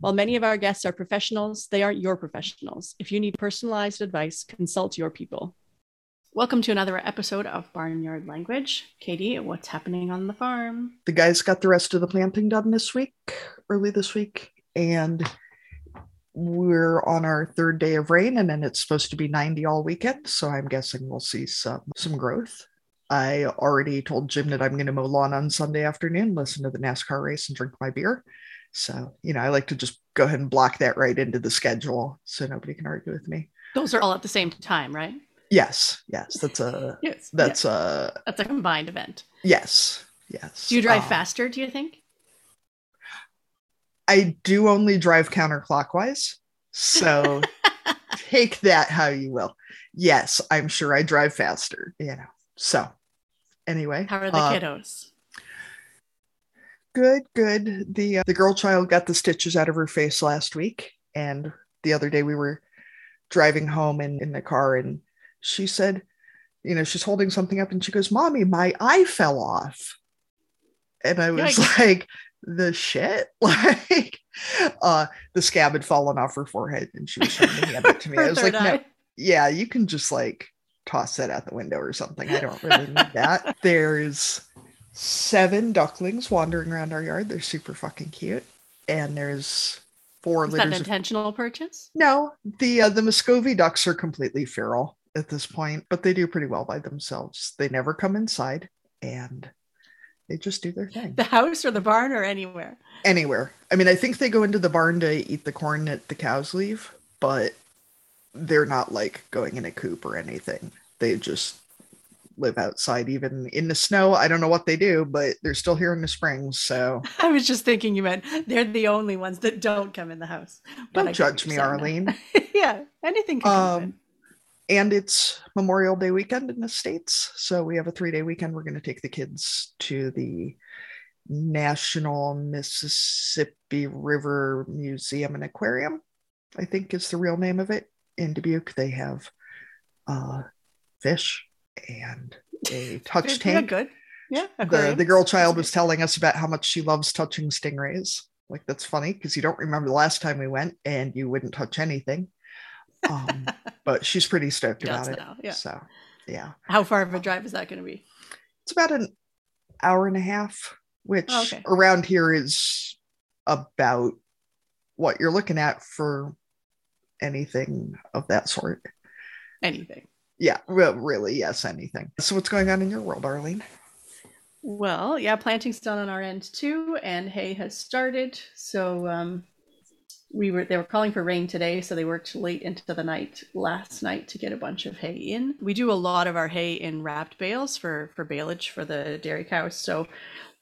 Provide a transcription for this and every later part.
While many of our guests are professionals, they aren't your professionals. If you need personalized advice, consult your people. Welcome to another episode of Barnyard Language. Katie, what's happening on the farm? The guys got the rest of the planting done this week, early this week, and we're on our third day of rain and then it's supposed to be 90 all weekend so i'm guessing we'll see some some growth i already told jim that i'm going to mow lawn on sunday afternoon listen to the nascar race and drink my beer so, you know, I like to just go ahead and block that right into the schedule so nobody can argue with me. Those are all at the same time, right? Yes, yes. That's a yes, that's yeah. a that's a combined event. Yes. Yes. Do you drive um, faster, do you think? I do only drive counterclockwise. So take that how you will. Yes, I'm sure I drive faster, you know. So anyway. How are the uh, kiddos? Good, good. The uh, the girl child got the stitches out of her face last week, and the other day we were driving home in in the car, and she said, you know, she's holding something up, and she goes, "Mommy, my eye fell off," and I was Yikes. like, "The shit!" Like, uh, the scab had fallen off her forehead, and she was trying to hand it to me. I was like, "No, yeah, you can just like." toss that out the window or something. I don't really need that. There's seven ducklings wandering around our yard. They're super fucking cute. And there's four Is litters. That an intentional of... purchase? No, the uh, the Muscovy ducks are completely feral at this point, but they do pretty well by themselves. They never come inside, and they just do their thing. The house or the barn or anywhere. Anywhere. I mean, I think they go into the barn to eat the corn that the cows leave, but they're not like going in a coop or anything. They just live outside even in the snow. I don't know what they do, but they're still here in the spring. So I was just thinking you meant they're the only ones that don't come in the house. But don't judge me, Arlene. yeah, anything can um, And it's Memorial Day weekend in the States. So we have a three day weekend. We're going to take the kids to the National Mississippi River Museum and Aquarium, I think is the real name of it. In Dubuque, they have uh, fish and a touch tank. Yeah, good. Yeah. The, the girl child was telling us about how much she loves touching stingrays. Like that's funny because you don't remember the last time we went and you wouldn't touch anything. Um, but she's pretty stoked about it. Now, yeah. So yeah. How far of a drive is that going to be? It's about an hour and a half, which oh, okay. around here is about what you're looking at for anything of that sort. Anything yeah, well, really, yes, anything. So, what's going on in your world, Arlene? Well, yeah, planting's done on our end too, and hay has started. So, um, we were they were calling for rain today, so they worked late into the night last night to get a bunch of hay in. We do a lot of our hay in wrapped bales for for baleage for the dairy cows, so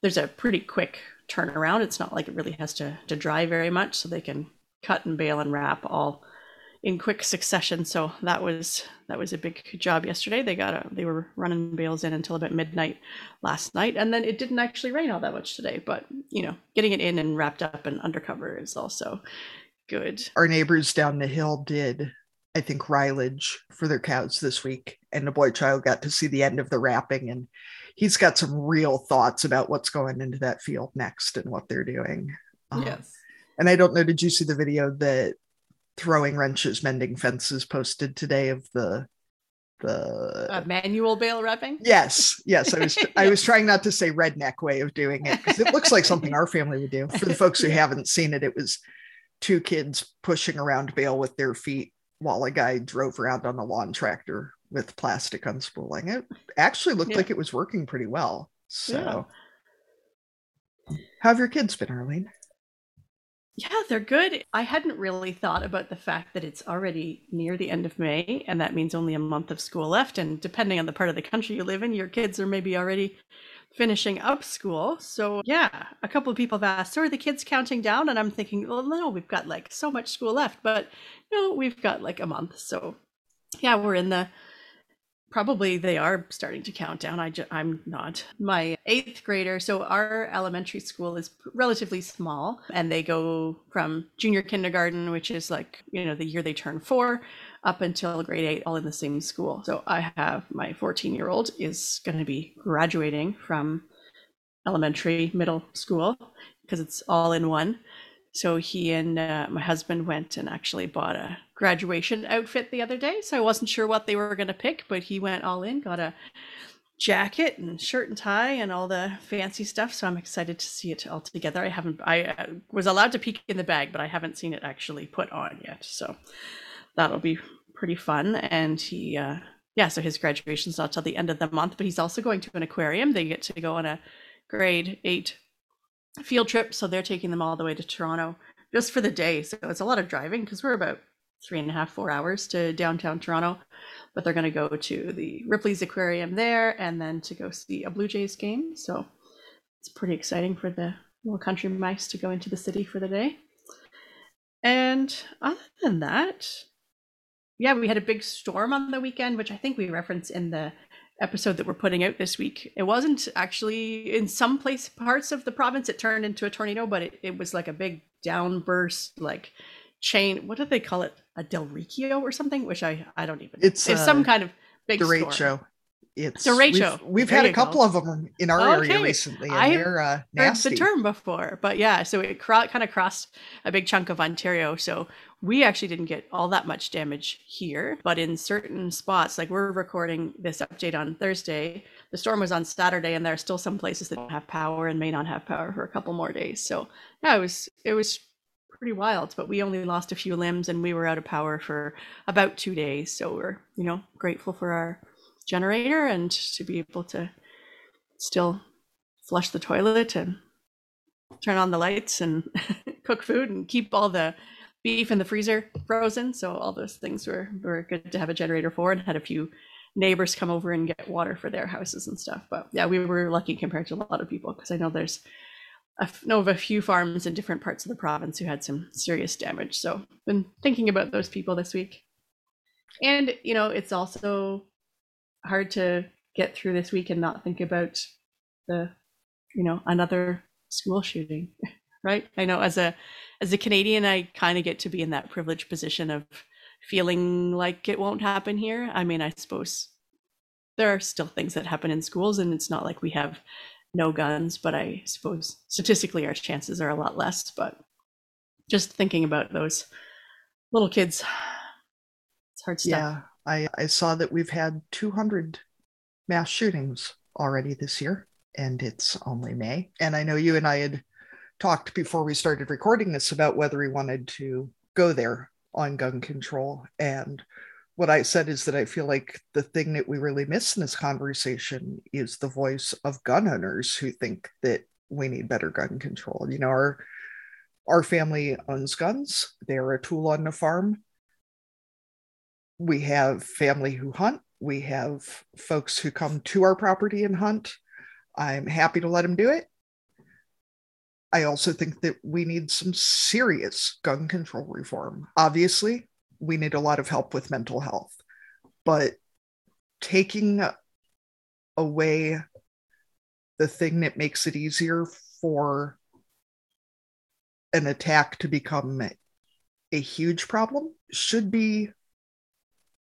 there's a pretty quick turnaround. It's not like it really has to to dry very much, so they can cut and bale and wrap all in quick succession. So that was that was a big job yesterday. They got a they were running bales in until about midnight last night, and then it didn't actually rain all that much today. But you know, getting it in and wrapped up and undercover is also good. Our neighbors down the hill did, I think, ryelage for their cows this week, and the boy child got to see the end of the wrapping, and he's got some real thoughts about what's going into that field next and what they're doing. Um, yes. and I don't know, did you see the video that throwing wrenches, mending fences posted today of the the uh, manual bale wrapping. Yes, yes. I was I was trying not to say redneck way of doing it because it looks like something our family would do. For the folks who haven't seen it, it was two kids pushing around bale with their feet while a guy drove around on a lawn tractor with plastic unspooling. It actually looked yeah. like it was working pretty well. So, yeah. how have your kids been, Arlene? Yeah, they're good. I hadn't really thought about the fact that it's already near the end of May, and that means only a month of school left. And depending on the part of the country you live in, your kids are maybe already finishing up school. So, yeah, a couple of people have asked, So are the kids counting down? And I'm thinking, Well, no, we've got like so much school left, but no, we've got like a month. So, yeah, we're in the probably they are starting to count down. I ju- I'm not. My eighth grader, so our elementary school is relatively small, and they go from junior kindergarten, which is like you know the year they turn four, up until grade eight, all in the same school. So I have my 14 year old is going to be graduating from elementary middle school because it's all in one. So he and uh, my husband went and actually bought a graduation outfit the other day. So I wasn't sure what they were going to pick, but he went all in, got a jacket and shirt and tie and all the fancy stuff. So I'm excited to see it all together. I haven't, I uh, was allowed to peek in the bag, but I haven't seen it actually put on yet. So that'll be pretty fun. And he, uh, yeah, so his graduation's not till the end of the month, but he's also going to an aquarium. They get to go on a grade eight field trip. So they're taking them all the way to Toronto just for the day. So it's a lot of driving because we're about three and a half, four hours to downtown Toronto. But they're going to go to the Ripley's Aquarium there and then to go see a Blue Jays game. So it's pretty exciting for the little country mice to go into the city for the day. And other than that, yeah, we had a big storm on the weekend, which I think we referenced in the episode that we're putting out this week. It wasn't actually in some place parts of the province it turned into a tornado, but it, it was like a big downburst, like chain. What do they call it? A derecho or something? Which I I don't even. It's, it's uh, some kind of big derecho. storm. It's Derecho. We've, we've had a couple go. of them in our area recently, and I they're uh, heard nasty. the term before, but yeah, so it cro- kind of crossed a big chunk of Ontario. So we actually didn't get all that much damage here, but in certain spots, like we're recording this update on Thursday, the storm was on Saturday, and there are still some places that don't have power and may not have power for a couple more days. So yeah, it was it was pretty wild, but we only lost a few limbs, and we were out of power for about two days. So we're you know grateful for our generator and to be able to still flush the toilet and turn on the lights and cook food and keep all the beef in the freezer frozen. So all those things were, were good to have a generator for and had a few neighbors come over and get water for their houses and stuff. But yeah, we were lucky compared to a lot of people because I know there's I know of a few farms in different parts of the province who had some serious damage. So been thinking about those people this week. And you know, it's also hard to get through this week and not think about the you know another school shooting right? I know as a as a canadian i kind of get to be in that privileged position of feeling like it won't happen here. I mean i suppose there are still things that happen in schools and it's not like we have no guns but i suppose statistically our chances are a lot less but just thinking about those little kids it's hard stuff. Yeah, I, I saw that we've had 200 mass shootings already this year, and it's only May. And I know you and I had talked before we started recording this about whether we wanted to go there on gun control. And what I said is that I feel like the thing that we really miss in this conversation is the voice of gun owners who think that we need better gun control. You know, our our family owns guns. They're a tool on the farm we have family who hunt. We have folks who come to our property and hunt. I'm happy to let them do it. I also think that we need some serious gun control reform. Obviously, we need a lot of help with mental health, but taking away the thing that makes it easier for an attack to become a huge problem should be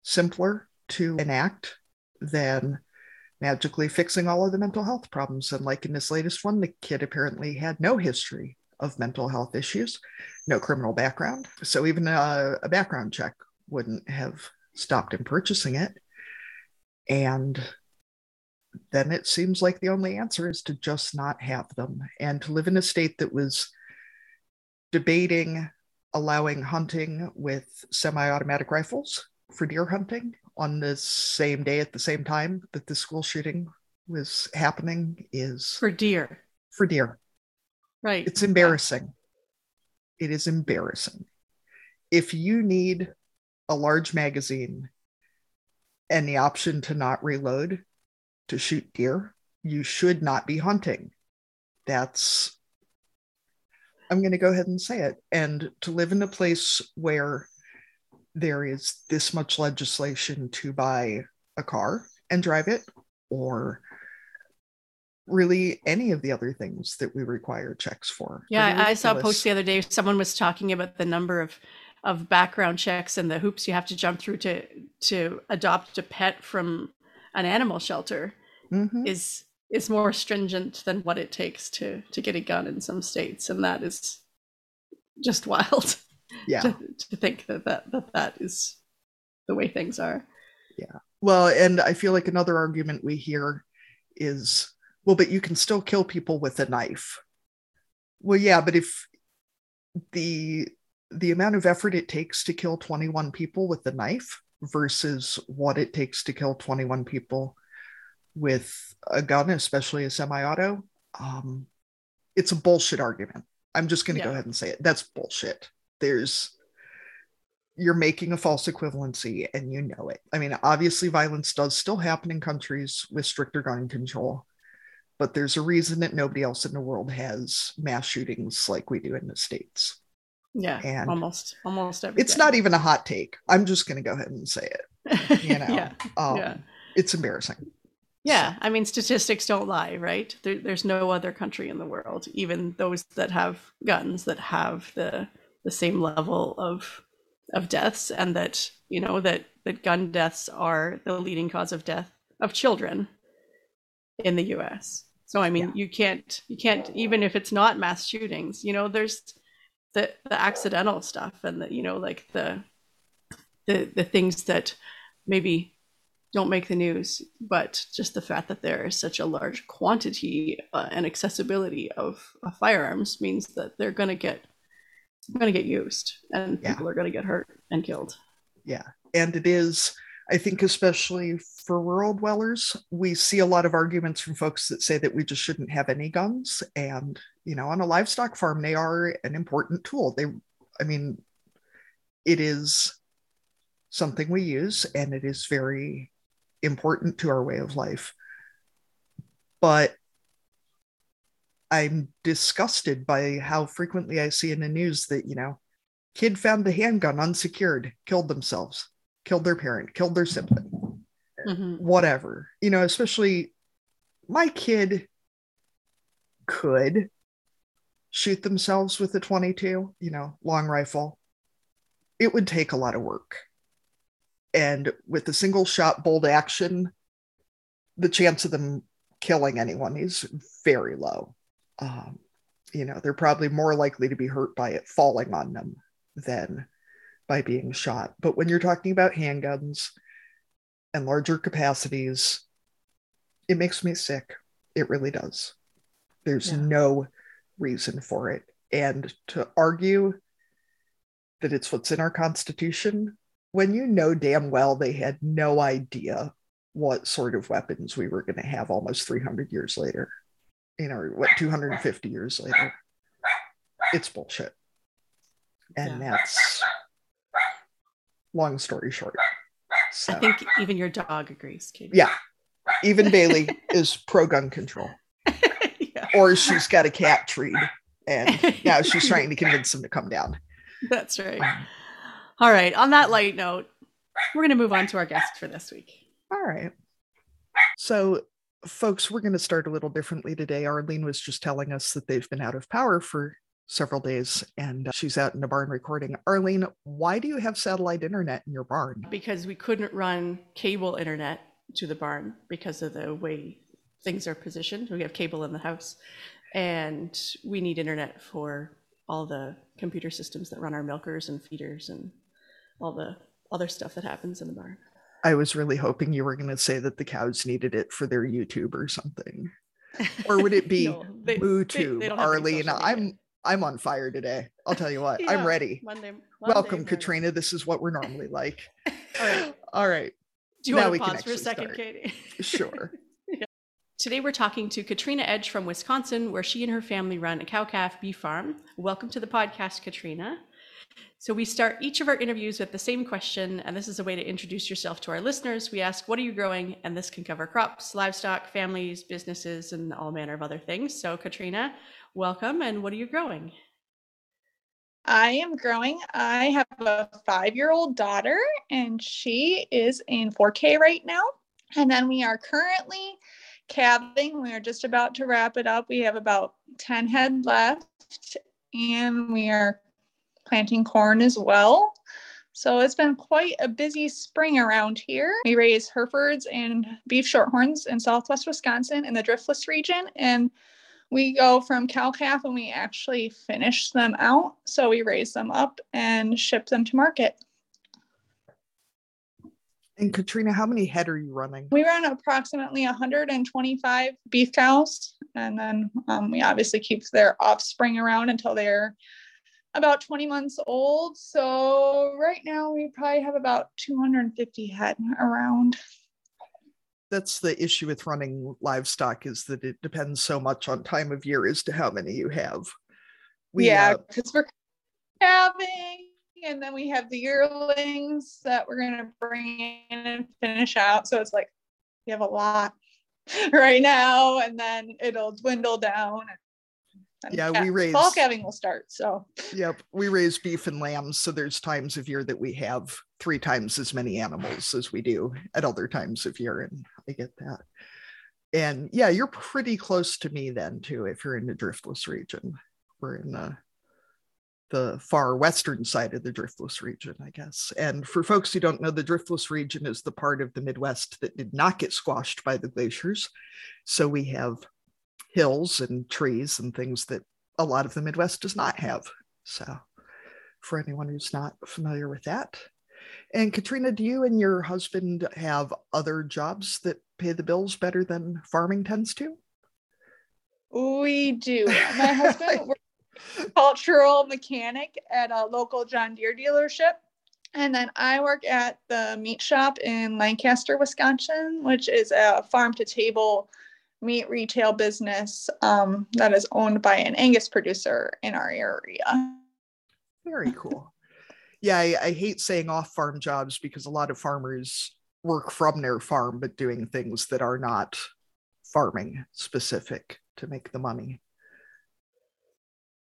simpler to enact than magically fixing all of the mental health problems. And like in this latest one, the kid apparently had no history of mental health issues, no criminal background. So even a, a background check wouldn't have stopped him purchasing it. And then it seems like the only answer is to just not have them and to live in a state that was debating allowing hunting with semi automatic rifles for deer hunting on the same day at the same time that the school shooting was happening is for deer for deer. right It's embarrassing. It is embarrassing. If you need a large magazine and the option to not reload to shoot deer, you should not be hunting. That's, I'm going to go ahead and say it. And to live in a place where there is this much legislation to buy a car and drive it, or really any of the other things that we require checks for. Yeah, I saw a post the other day. Someone was talking about the number of of background checks and the hoops you have to jump through to to adopt a pet from an animal shelter mm-hmm. is is more stringent than what it takes to to get a gun in some states, and that is just wild. Yeah, to, to think that, that that that is the way things are. Yeah. Well, and I feel like another argument we hear is, well, but you can still kill people with a knife. Well, yeah, but if the the amount of effort it takes to kill 21 people with a knife versus what it takes to kill 21 people with a gun, especially a semi-auto, um, it's a bullshit argument. I'm just going to yeah. go ahead and say it. That's bullshit. There's you're making a false equivalency and you know it. I mean, obviously violence does still happen in countries with stricter gun control, but there's a reason that nobody else in the world has mass shootings like we do in the states. Yeah, and almost, almost every. It's day. not even a hot take. I'm just going to go ahead and say it. You know, yeah. Um, yeah. it's embarrassing. Yeah, I mean, statistics don't lie, right? There, there's no other country in the world, even those that have guns, that have the the same level of of deaths, and that you know that that gun deaths are the leading cause of death of children in the U.S. So I mean, yeah. you can't you can't even if it's not mass shootings, you know, there's the the accidental stuff and the you know like the the the things that maybe don't make the news, but just the fact that there is such a large quantity uh, and accessibility of, of, firearms means that they're going to get going to get used, and yeah. people are going to get hurt and killed. Yeah, and it is. I think, especially for rural dwellers, we see a lot of arguments from folks that say that we just shouldn't have any guns. And, you know, on a livestock farm, they are an important tool. They, I mean, it is something we use and it is very important to our way of life. But I'm disgusted by how frequently I see in the news that, you know, kid found the handgun unsecured, killed themselves, killed their parent, killed their sibling, mm-hmm. whatever. You know, especially my kid could shoot themselves with a 22, you know, long rifle. It would take a lot of work and with a single shot bolt action the chance of them killing anyone is very low um, you know they're probably more likely to be hurt by it falling on them than by being shot. But when you're talking about handguns and larger capacities it makes me sick. It really does. There's yeah. no reason for it. And to argue that it's what's in our constitution when you know damn well they had no idea what sort of weapons we were going to have almost 300 years later, you know, what 250 years later, it's bullshit. And yeah. that's long story short. So, I think even your dog agrees, Katie. Yeah. Even Bailey is pro gun control. yeah. Or she's got a cat treat and now she's trying to convince him to come down. That's right. Um, all right. On that light note, we're going to move on to our guest for this week. All right. So, folks, we're going to start a little differently today. Arlene was just telling us that they've been out of power for several days and uh, she's out in the barn recording. Arlene, why do you have satellite internet in your barn? Because we couldn't run cable internet to the barn because of the way things are positioned. We have cable in the house and we need internet for all the computer systems that run our milkers and feeders and all the other stuff that happens in the barn. I was really hoping you were going to say that the cows needed it for their YouTube or something. Or would it be no, they, MooTube? They, they Arlene, I'm I'm on fire today. I'll tell you what, yeah, I'm ready. Monday, Monday, Welcome, Monday. Katrina. This is what we're normally like. All right. All right. Do you now want to pause for a second, start. Katie? Sure. yeah. Today we're talking to Katrina Edge from Wisconsin, where she and her family run a cow calf beef farm. Welcome to the podcast, Katrina. So we start each of our interviews with the same question, and this is a way to introduce yourself to our listeners. We ask, What are you growing? And this can cover crops, livestock, families, businesses, and all manner of other things. So, Katrina, welcome. And what are you growing? I am growing. I have a five year old daughter, and she is in 4K right now. And then we are currently calving. We are just about to wrap it up. We have about 10 head left, and we are planting corn as well. So it's been quite a busy spring around here. We raise Herefords and beef shorthorns in southwest Wisconsin in the driftless region. And we go from cow calf and we actually finish them out. So we raise them up and ship them to market. And Katrina, how many head are you running? We run approximately 125 beef cows, and then um, we obviously keep their offspring around until they're about 20 months old. So right now we probably have about 250 head around that's the issue with running livestock is that it depends so much on time of year as to how many you have. We, yeah, because uh, we're having, and then we have the yearlings that we're gonna bring in and finish out. So it's like we have a lot right now, and then it'll dwindle down yeah, we raise fall calving will start. So yep, we raise beef and lambs. So there's times of year that we have three times as many animals as we do at other times of year, and I get that. And yeah, you're pretty close to me then too. If you're in the driftless region, we're in the the far western side of the driftless region, I guess. And for folks who don't know, the driftless region is the part of the Midwest that did not get squashed by the glaciers. So we have hills and trees and things that a lot of the Midwest does not have. So, for anyone who's not familiar with that. And Katrina, do you and your husband have other jobs that pay the bills better than farming tends to? We do. My husband works cultural mechanic at a local John Deere dealership. And then I work at the meat shop in Lancaster, Wisconsin, which is a farm to table meat retail business um, that is owned by an Angus producer in our area. Very cool. Yeah, I, I hate saying off farm jobs because a lot of farmers work from their farm, but doing things that are not farming specific to make the money.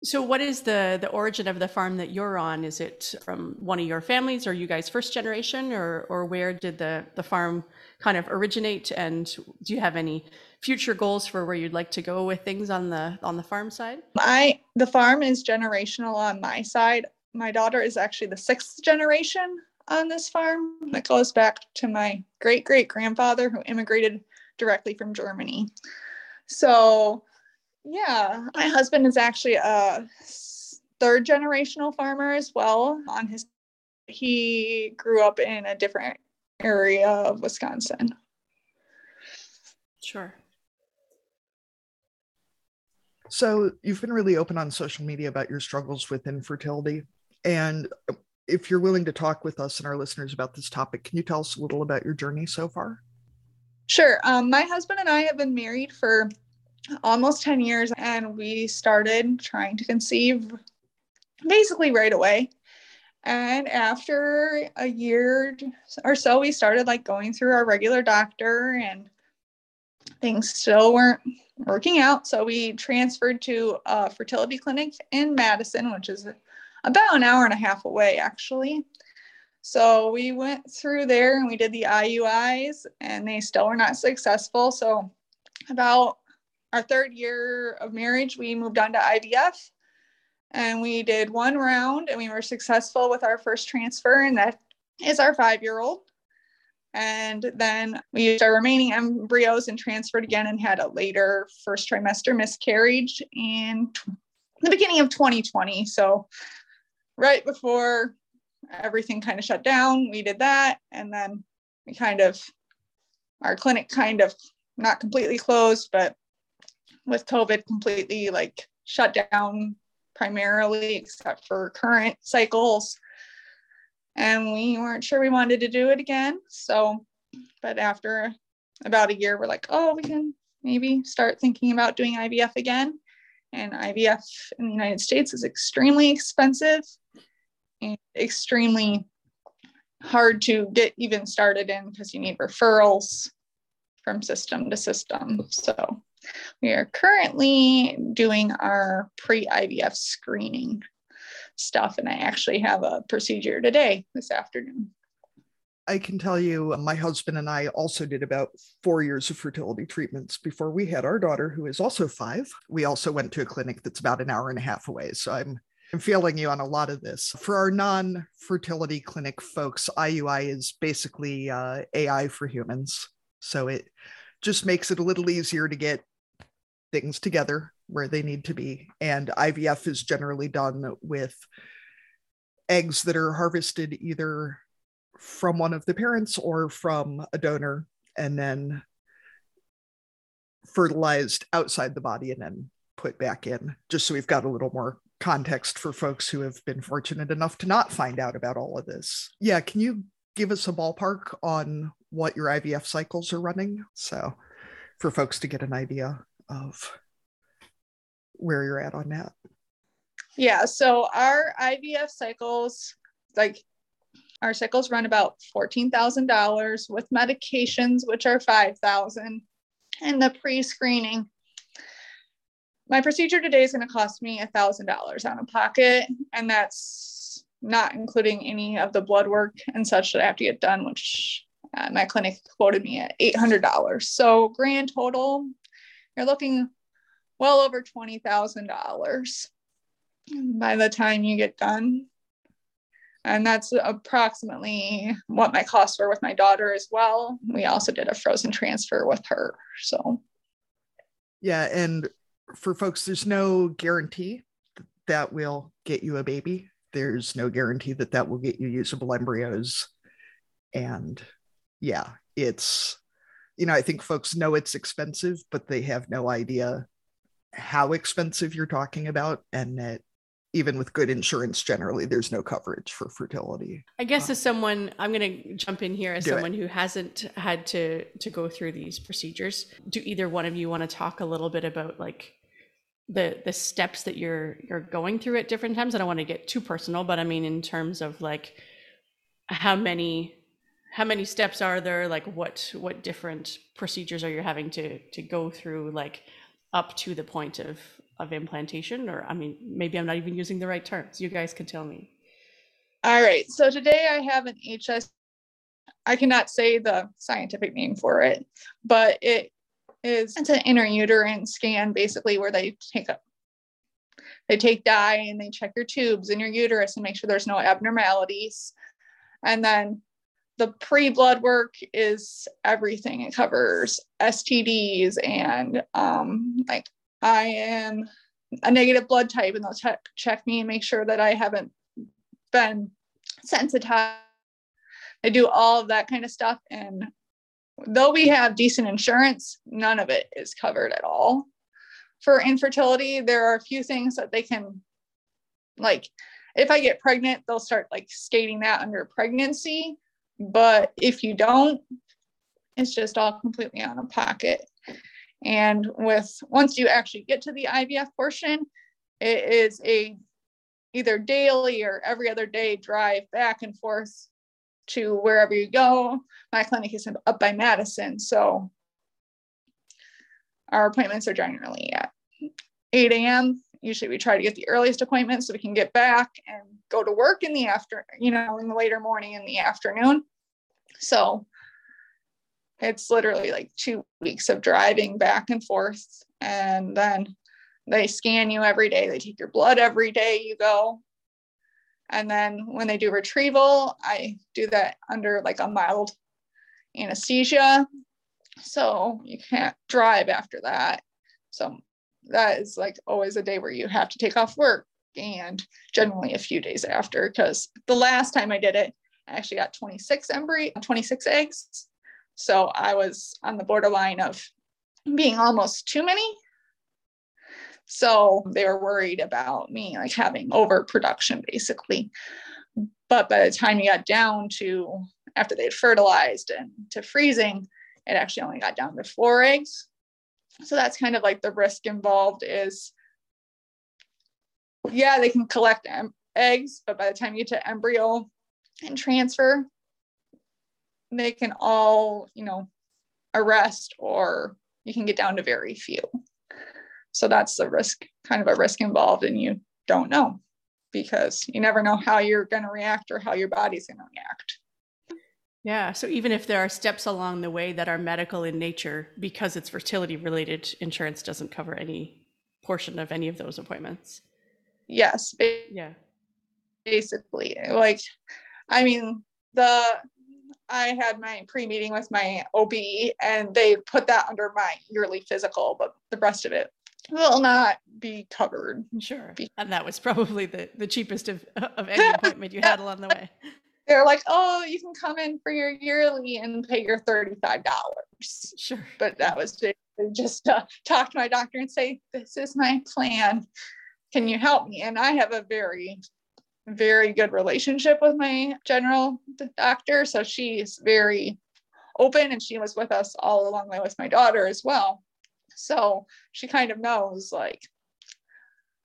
So, what is the the origin of the farm that you're on? Is it from one of your families, or you guys first generation, or or where did the the farm kind of originate? And do you have any future goals for where you'd like to go with things on the on the farm side? My the farm is generational on my side. My daughter is actually the sixth generation on this farm. That goes back to my great great grandfather who immigrated directly from Germany. So yeah, my husband is actually a third generational farmer as well. On his, he grew up in a different area of Wisconsin. Sure. So you've been really open on social media about your struggles with infertility. And if you're willing to talk with us and our listeners about this topic, can you tell us a little about your journey so far? Sure. Um, my husband and I have been married for almost 10 years and we started trying to conceive basically right away. And after a year or so we started like going through our regular doctor and things still weren't working out. So we transferred to a fertility clinic in madison which is about an hour and a half away actually. So we went through there and we did the iuis and they still were not successful. So about our third year of marriage, we moved on to IVF and we did one round and we were successful with our first transfer, and that is our five year old. And then we used our remaining embryos and transferred again and had a later first trimester miscarriage in the beginning of 2020. So, right before everything kind of shut down, we did that. And then we kind of, our clinic kind of not completely closed, but with COVID completely like shut down primarily, except for current cycles. And we weren't sure we wanted to do it again. So, but after about a year, we're like, oh, we can maybe start thinking about doing IVF again. And IVF in the United States is extremely expensive and extremely hard to get even started in because you need referrals from system to system. So we are currently doing our pre IVF screening. stuff. And I actually have a procedure today, this afternoon. I can tell you, my husband and I also did about four years of fertility treatments before we had our daughter, who is also five. We also went to a clinic that's about an hour and a half away. So I'm I'm feeling you on a lot of this. For our non fertility clinic folks, IUI is basically uh, AI for humans. So it just makes it a little easier to get things together where they need to be. And IVF is generally done with eggs that are harvested either from one of the parents or from a donor and then fertilized outside the body and then put back in, just so we've got a little more context for folks who have been fortunate enough to not find out about all of this. Yeah, can you give us a ballpark on what your IVF cycles are running? So, for folks to get an idea of where you're at on that. Yeah, so our IVF cycles, like our cycles run about $14,000 with medications, which are 5,000 and the pre-screening my procedure today is going to cost me a thousand dollars out of pocket and that's not including any of the blood work and such that i have to get done which uh, my clinic quoted me at $800 so grand total you're looking well over $20000 by the time you get done and that's approximately what my costs were with my daughter as well we also did a frozen transfer with her so yeah and for folks, there's no guarantee that will get you a baby. There's no guarantee that that will get you usable embryos. And yeah, it's, you know, I think folks know it's expensive, but they have no idea how expensive you're talking about. And that even with good insurance, generally, there's no coverage for fertility. I guess uh, as someone, I'm going to jump in here as someone it. who hasn't had to to go through these procedures. Do either one of you want to talk a little bit about like the the steps that you're you're going through at different times i don't want to get too personal but i mean in terms of like how many how many steps are there? Like what what different procedures are you having to to go through like up to the point of of implantation? Or i mean maybe i'm not even using the right terms. You guys can tell me. All right. So today i have an hs i cannot say the scientific name for it but it is it's an intrauterine scan basically where they take a they take dye and they check your tubes in your uterus and make sure there's no abnormalities. And then the pre-blood work is everything it covers stds and um, like i am a negative blood type and they'll check check me and make sure that i haven't been sensitized they do all of that kind of stuff and though we have decent insurance, none of it is covered at all. For infertility, there are a few things that they can, like, if I get pregnant, they'll start like skating that under pregnancy. But if you don't, it's just all completely out of pocket. And with once you actually get to the IVF portion, it is a either daily or every other day drive back and forth to wherever you go. My clinic is up by Madison. So our appointments are generally at 8 a.m. Usually we try to get the earliest appointment so we can get back and go to work in the after, you know, in the later morning in the afternoon. So it's literally like two weeks of driving back and forth. And then they scan you every day. They take your blood every day you go. And then when they do retrieval, I do that under like a mild anesthesia. So you can't drive after that. So that is like always a day where you have to take off work and generally a few days after because the last time I did it, I actually got 26 embryo, 26 eggs. So I was on the borderline of being almost too many so they were worried about me like having overproduction basically. But by the time you got down to after they had fertilized and to freezing, it actually only got down to four eggs. So that's kind of like the risk involved is yeah, they can collect em- eggs, but by the time you get to embryo and transfer, they can all, you know, arrest or you can get down to very few. So that's the risk, kind of a risk involved, and you don't know. because you never know how you're going to react or how your body's going to react. Yeah. So even if there are steps along the way that are medical in nature, because it's fertility related, insurance doesn't cover any portion of any of those appointments. Yes. Yeah. Basically, like, I mean, the I had my pre-meeting with my OB and they put that under my yearly physical, but the rest of it will not be covered. Sure. And that was probably the, the cheapest of, of any appointment you had along the way. They're like, oh, you can come in for your yearly and pay your $35. Sure. But that was just uh, talk to my doctor and say, this is my plan. Can you help me? And I have a very very good relationship with my general doctor. So she's very open and she was with us all along the way with my daughter as well. So she kind of knows like,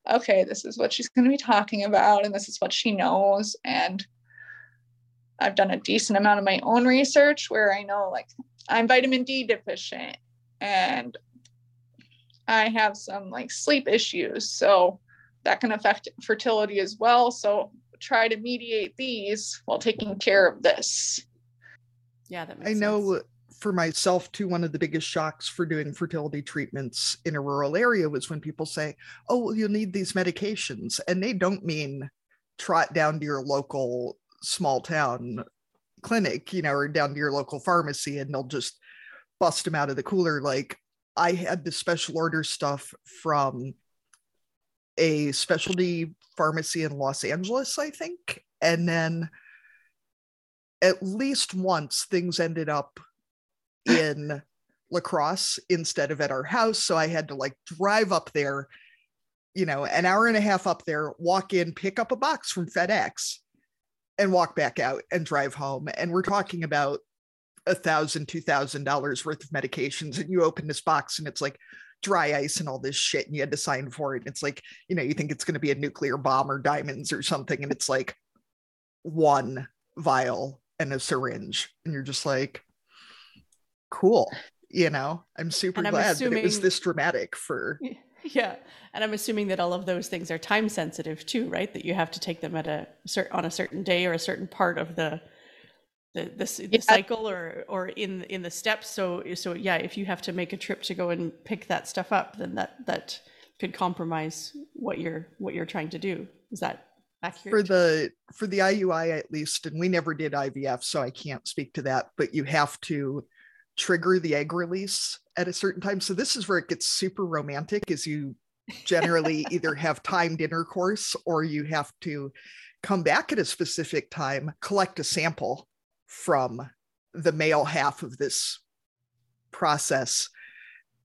okay, this is what she's going to be talking about and this is what she knows. And I've done a decent amount of my own research where I know like I'm vitamin D deficient and I have some like sleep issues. So that can affect fertility as well. So try to mediate these while taking care of this. Yeah, that makes I know sense. for myself too, one of the biggest shocks for doing fertility treatments in a rural area was when people say, Oh, well, you'll need these medications. And they don't mean trot down to your local small town clinic, you know, or down to your local pharmacy and they'll just bust them out of the cooler. Like I had the special order stuff from a specialty pharmacy in Los Angeles, I think. And then at least once things ended up in La Crosse instead of at our house. So I had to like drive up there, you know, an hour and a half up there, walk in, pick up a box from FedEx and walk back out and drive home. And we're talking about a thousand, two thousand dollars worth of medications. And you open this box and it's like dry ice and all this shit and you had to sign for it. And it's like, you know, you think it's going to be a nuclear bomb or diamonds or something. And it's like one vial and a syringe. And you're just like, cool. You know, I'm super I'm glad that it was this dramatic for Yeah. And I'm assuming that all of those things are time sensitive too, right? That you have to take them at a cer- on a certain day or a certain part of the the the, the Yeah. cycle or or in in the steps. So so yeah, if you have to make a trip to go and pick that stuff up, then that that could compromise what you're what you're trying to do. Is that accurate? for the for the IUI at least, and we never did IVF, so I can't speak to that, but you have to trigger the egg release at a certain time. So this is where it gets super romantic is you generally either have timed intercourse or you have to come back at a specific time, collect a sample from the male half of this process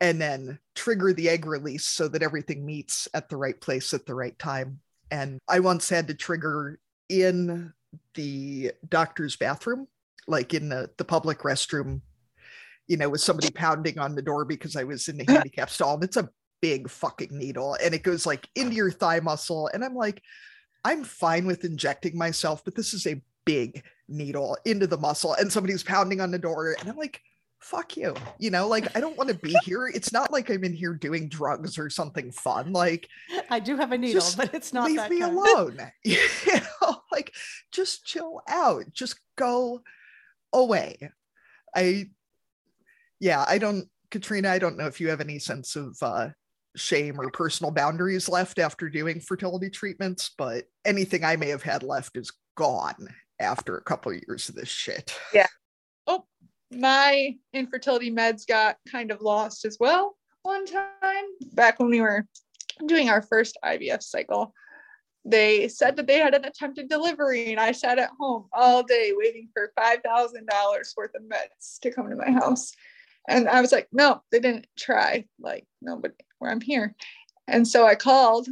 and then trigger the egg release so that everything meets at the right place at the right time. And I once had to trigger in the doctor's bathroom, like in the, the public restroom, you know, with somebody pounding on the door because I was in the handicap stall. And it's a big fucking needle and it goes like into your thigh muscle. And I'm like, I'm fine with injecting myself, but this is a big needle into the muscle. And somebody's pounding on the door. And I'm like, fuck you. You know, like I don't want to be here. It's not like I'm in here doing drugs or something fun. Like I do have a needle, but it's not leave me kind. alone. you know, like just chill out. Just go away. I yeah, I don't Katrina, I don't know if you have any sense of uh shame or personal boundaries left after doing fertility treatments, but anything I may have had left is gone after a couple of years of this shit. Yeah. Oh, my infertility meds got kind of lost as well one time back when we were doing our first IVF cycle. They said that they had an attempted delivery, and I sat at home all day waiting for $5,000 worth of meds to come to my house. And I was like, no, they didn't try. Like, nobody, where I'm here. And so I called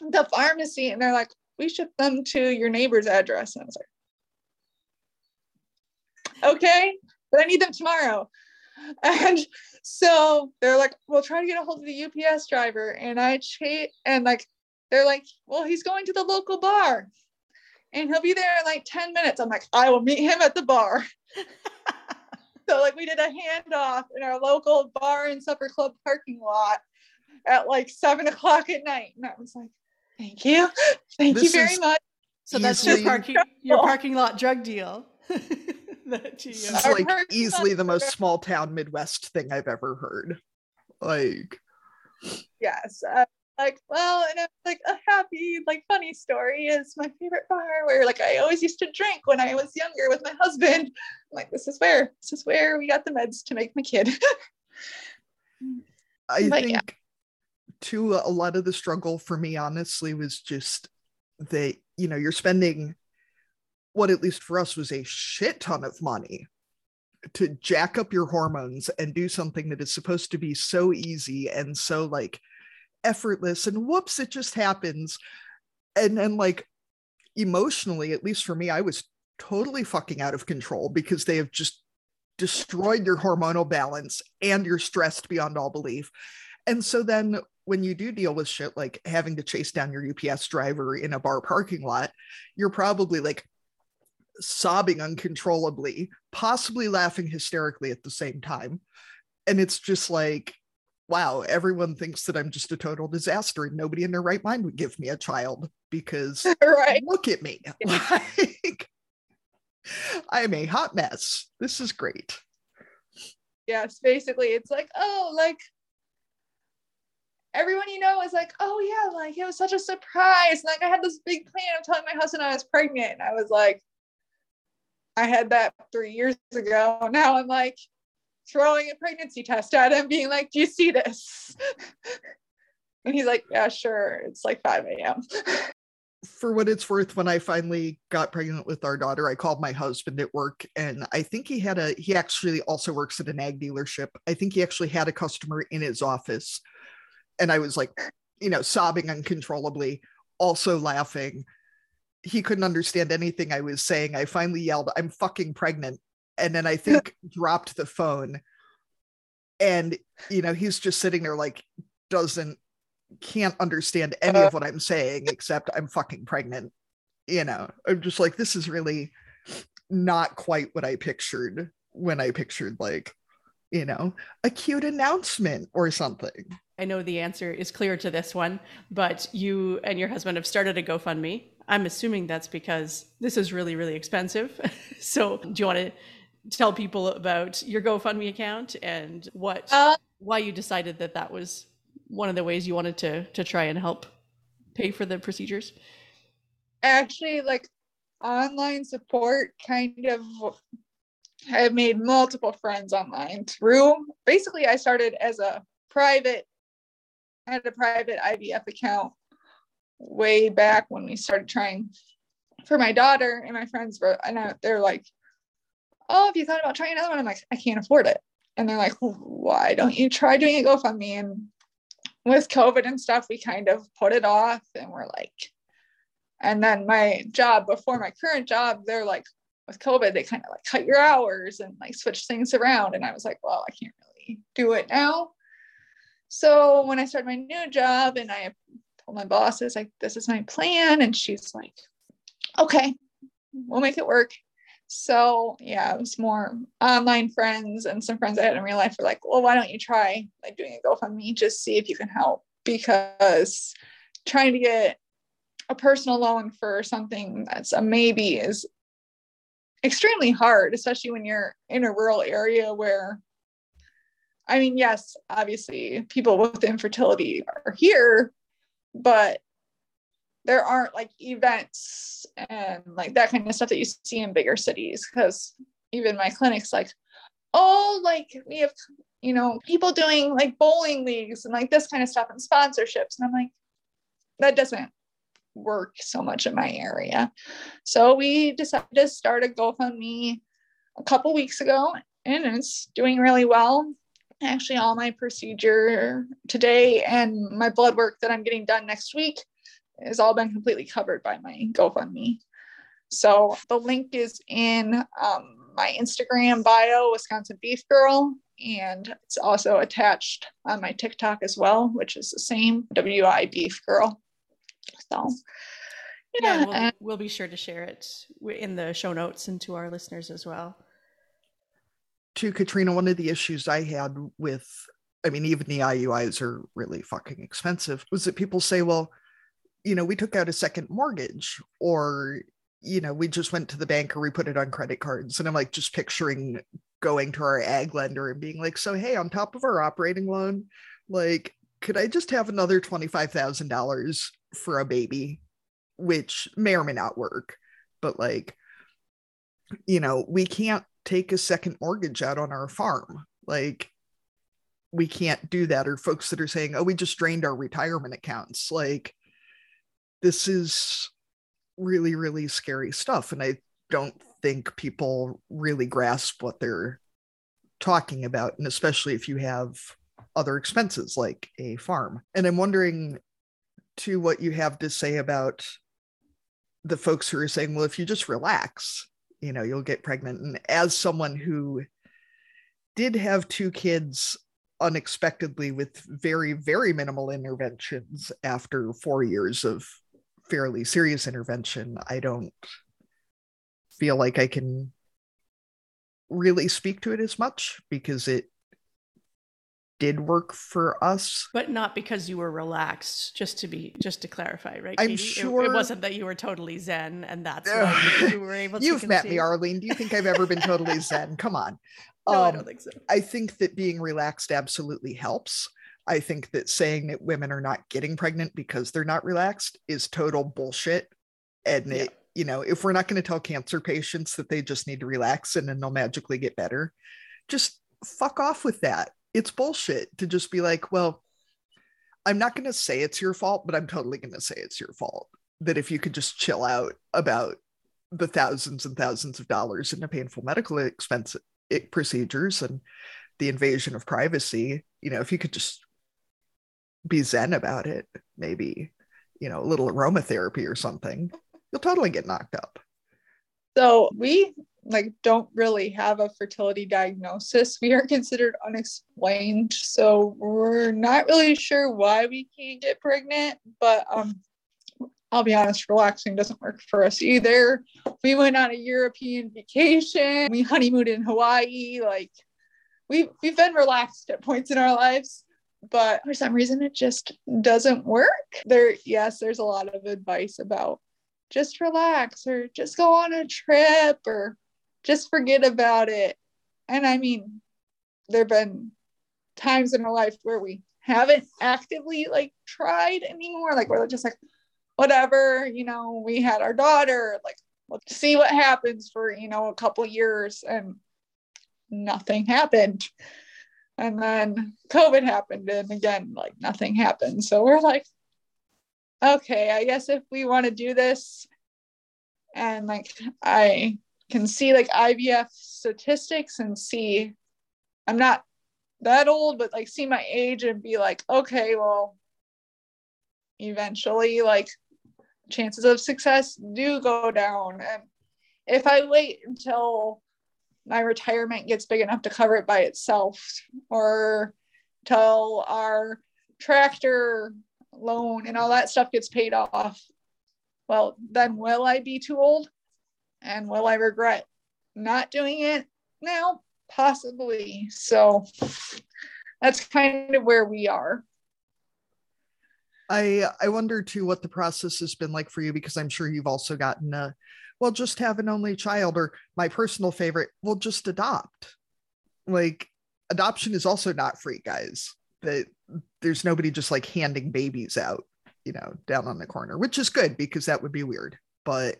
the pharmacy, and they're like, we ship them to your neighbor's address. And I was like, okay, but I need them tomorrow. And so they're like, we'll try to get a hold of the UPS driver. And I chase and like they're like, well, he's going to the local bar and he'll be there in like 10 minutes. I'm like, I will meet him at the bar. so like we did a handoff in our local bar and supper club parking lot at like seven o'clock at night. And I was like, Thank you. Thank This you very is- much. So that's your parking your parking lot drug deal. that you, This is like easily the most small town Midwest thing I've ever heard. Like, Yes. Uh, like, well, and I'm like a like funny story is my favorite bar where like I always used to drink when I was younger with my husband. I'm like, this is where, this is where we got the meds to make my kid. I But think yeah. too a lot of the struggle for me honestly was just that you know you're spending what at least for us was a shit ton of money to jack up your hormones and do something that is supposed to be so easy and so like effortless and whoops it just happens and then like emotionally at least for me i was totally fucking out of control because they have just destroyed your hormonal balance and you're stressed beyond all belief and so then when you do deal with shit like having to chase down your ups driver in a bar parking lot you're probably like sobbing uncontrollably, possibly laughing hysterically at the same time. And it's just like, wow, everyone thinks that I'm just a total disaster and nobody in their right mind would give me a child because right. look at me. Like, I'm a hot mess. This is great. Yes. Basically, it's like, oh, like everyone you know is like, oh yeah, like it was such a surprise. And like I had this big plan of telling my husband I was pregnant. And I was like, I had that three years ago. Now I'm like throwing a pregnancy test at him, being like, Do you see this? and he's like, Yeah, sure. It's like 5 a.m. For what it's worth, when I finally got pregnant with our daughter, I called my husband at work and I think he had a, he actually also works at an ag dealership. I think he actually had a customer in his office. And I was like, you know, sobbing uncontrollably, also laughing. He couldn't understand anything I was saying. I finally yelled, I'm fucking pregnant. And then I think dropped the phone. And, you know, he's just sitting there like, doesn't, can't understand any uh. of what I'm saying except I'm fucking pregnant. You know, I'm just like, this is really not quite what I pictured when I pictured like, you know, a cute announcement or something. I know the answer is clear to this one, but you and your husband have started a GoFundMe. I'm assuming that's because this is really, really expensive. so, do you want to tell people about your GoFundMe account and what, Uh, why you decided that that was one of the ways you wanted to to try and help pay for the procedures? actually, like online support kind of I made multiple friends online through basically I started as a private I had a private IVF account way back when we started trying for my daughter and my friends were and I, they're like oh have you thought about trying another one I'm like I can't afford it and they're like why don't you try doing a GoFundMe and with COVID and stuff we kind of put it off and we're like and then my job before my current job they're like with COVID, they kind of like cut your hours and like switch things around. And I was like, well, I can't really do it now. So when I started my new job and I told my boss, I was like, this is my plan. And she's like, okay, we'll make it work. So yeah, it was more online friends and some friends I had in real life were like, well, why don't you try like doing a GoFundMe, just see if you can help? Because trying to get a personal loan for something that's a maybe is extremely hard, especially when you're in a rural area where, I mean, yes, obviously people with infertility are here, but there aren't like events and like that kind of stuff that you see in bigger cities. Because even my clinic's like, oh, like we have, you know, people doing like bowling leagues and like this kind of stuff and sponsorships. And I'm like, that doesn't work so much in my area. So we decided to start a GoFundMe a couple weeks ago and it's doing really well. Actually, all my procedure today and my blood work that I'm getting done next week has all been completely covered by my GoFundMe. So the link is in um, my Instagram bio, Wisconsin Beef Girl, and it's also attached on my TikTok as well, which is the same WI Beef Girl. So, Yeah, yeah, we'll, and- we'll be sure to share it in the show notes and to our listeners as well. To Katrina, one of the issues I had with, I mean, even the IUIs are really fucking expensive, was that people say, well, you know, we took out a second mortgage or, you know, we just went to the bank or we put it on credit cards. And I'm like, just picturing going to our ag lender and being like, so, hey, on top of our operating loan, like, could I just have another $25,000 for a baby, which may or may not work, but like, you know, we can't take a second mortgage out on our farm. Like, we can't do that. Or folks that are saying, oh, we just drained our retirement accounts. Like, this is really, really scary stuff. And I don't think people really grasp what they're talking about. And especially if you have other expenses like a farm. And I'm wondering to what you have to say about the folks who are saying, well, if you just relax, you know, you'll get pregnant. And as someone who did have two kids unexpectedly with very, very minimal interventions after four years of fairly serious intervention, I don't feel like I can really speak to it as much because it did work for us. But not because you were relaxed just to be just to clarify right i'm Katie? sure it, it, wasn't that you were totally zen and that's why you were able to you've met me arlene. Do you think i've ever been totally zen? Come on. No um, i don't think so. I think that being relaxed absolutely helps i think that saying that women are not getting pregnant because they're not relaxed is total bullshit and Yeah. it you know if we're not going to tell cancer patients that they just need to relax and then they'll magically get better just fuck off with that it's bullshit to just be like, well, I'm not going to say it's your fault, but I'm totally going to say it's your fault. That if you could just chill out about the thousands and thousands of dollars in the painful medical expense eh, procedures and the invasion of privacy, you know, if you could just be zen about it, maybe, you know, a little aromatherapy or something, you'll totally get knocked up. So we like don't really have a fertility diagnosis. We are considered unexplained. So we're not really sure why we can't get pregnant, but um I'll be honest, relaxing doesn't work for us either. We went on a European vacation. We honeymooned in Hawaii. Like we we've been relaxed at points in our lives, but for some reason it just doesn't work. There yes, there's a lot of advice about just relax or just go on a trip or just forget about it. And I mean, there have been times in our life where we haven't actively like tried anymore. Like we're just like, whatever, you know, we had our daughter, like, let's see what happens for, you know, a couple years and nothing happened. And then COVID happened and again, like nothing happened. So we're like, okay, I guess if we want to do this and like I can see like IVF statistics and see I'm not that old, but like see my age and be like, okay, well, eventually like chances of success do go down. And if I wait until my retirement gets big enough to cover it by itself or till our tractor loan and all that stuff gets paid off, well, then will I be too old? And will I regret not doing it now? Possibly. So that's kind of where we are. I I wonder too what the process has been like for you because I'm sure you've also gotten a well just have an only child or my personal favorite well just adopt. Like adoption is also not free guys. That there's nobody just like handing babies out, you know, down on the corner, which is good because that would be weird. But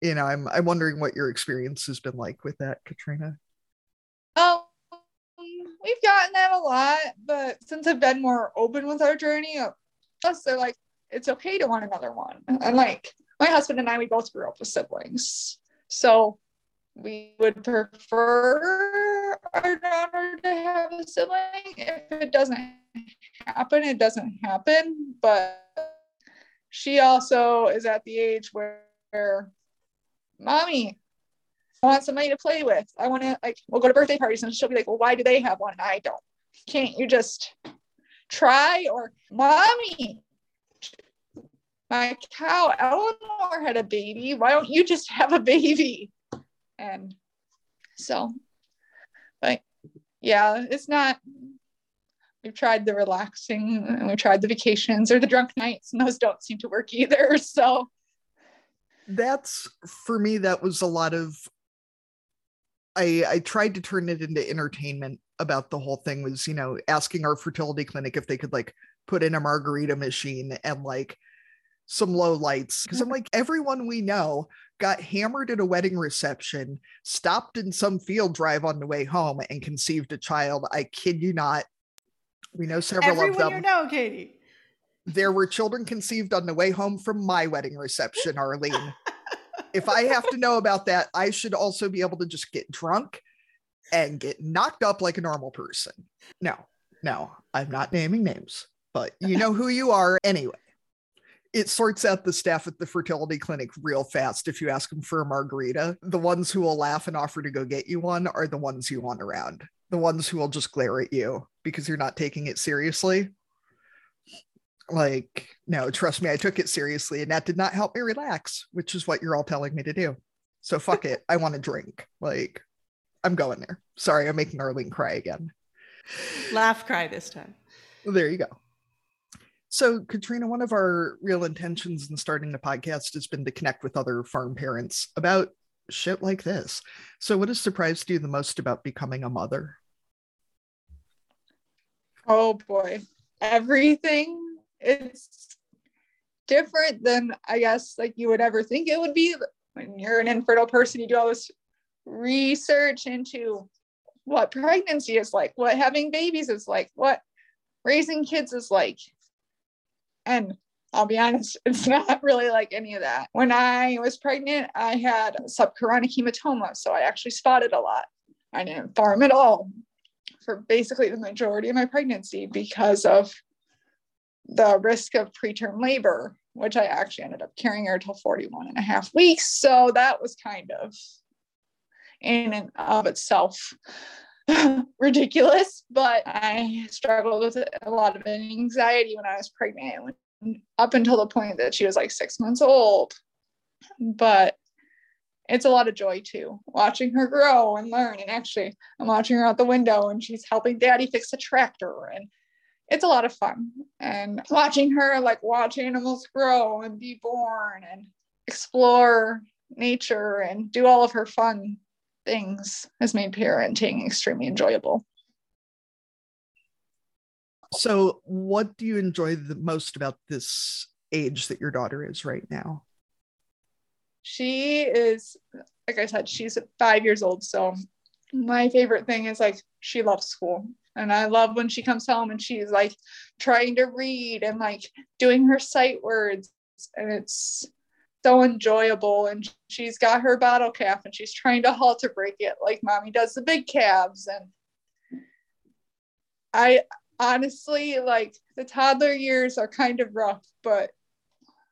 you know, I'm I'm wondering what your experience has been like with that, Katrina. Um, we've gotten that a lot, but since I've been more open with our journey, uh, plus they're like, it's okay to want another one. And like my husband and I, we both grew up with siblings, so we would prefer our daughter to have a sibling. If it doesn't happen, it doesn't happen. But she also is at the age where, mommy, I want somebody to play with. I want to like we'll go to birthday parties and she'll be like, well, why do they have one? And I don't. Can't you just try or mommy? My cow Eleanor had a baby. Why don't you just have a baby? And so, but yeah, it's not we've tried the relaxing and we've tried the vacations or the drunk nights, and those don't seem to work either. So that's for me, that was a lot of I I tried to turn it into entertainment about the whole thing was, you know, asking our fertility clinic if they could like put in a margarita machine and like some low lights because I'm like everyone we know got hammered at a wedding reception, stopped in some field drive on the way home and conceived a child. I kid you not. We know several Everyone of them. you know, Katie. There were children conceived on the way home from my wedding reception, Arlene. if I have to know about that, I should also be able to just get drunk and get knocked up like a normal person. No, no, I'm not naming names, but you know who you are anyway. It sorts out the staff at the fertility clinic real fast if you ask them for a margarita. The ones who will laugh and offer to go get you one are the ones you want around. The ones who will just glare at you because you're not taking it seriously. Like, no, trust me, I took it seriously and that did not help me relax, which is what you're all telling me to do. So fuck it. I want to drink. Like, I'm going there. Sorry, I'm making Arlene cry again. Laugh, cry this time. There you go. So, Katrina, one of our real intentions in starting the podcast has been to connect with other farm parents about shit like this. So, what has surprised you the most about becoming a mother? Oh boy, everything is different than I guess like you would ever think it would be. When you're an infertile person, you do all this research into what pregnancy is like, what having babies is like, what raising kids is like. And I'll be honest, it's not really like any of that. When I was pregnant, I had subchorionic hematoma. So I actually spotted a lot. I didn't farm at all for basically the majority of my pregnancy because of the risk of preterm labor, which I actually ended up carrying her till 41 and a half weeks. So that was kind of in and of itself ridiculous, but I struggled with a lot of anxiety when I was pregnant up until the point that she was like six months old. But it's a lot of joy too, watching her grow and learn. And actually, I'm watching her out the window and she's helping daddy fix a tractor. And it's a lot of fun. And watching her like watch animals grow and be born and explore nature and do all of her fun things has made parenting extremely enjoyable. So, what do you enjoy the most about this age that your daughter is right now? She is, like I said, she's five years old. So, my favorite thing is like she loves school. And I love when she comes home and she's like trying to read and like doing her sight words. And it's so enjoyable. And she's got her bottle calf and she's trying to halter break it like mommy does the big calves. And I honestly like the toddler years are kind of rough, but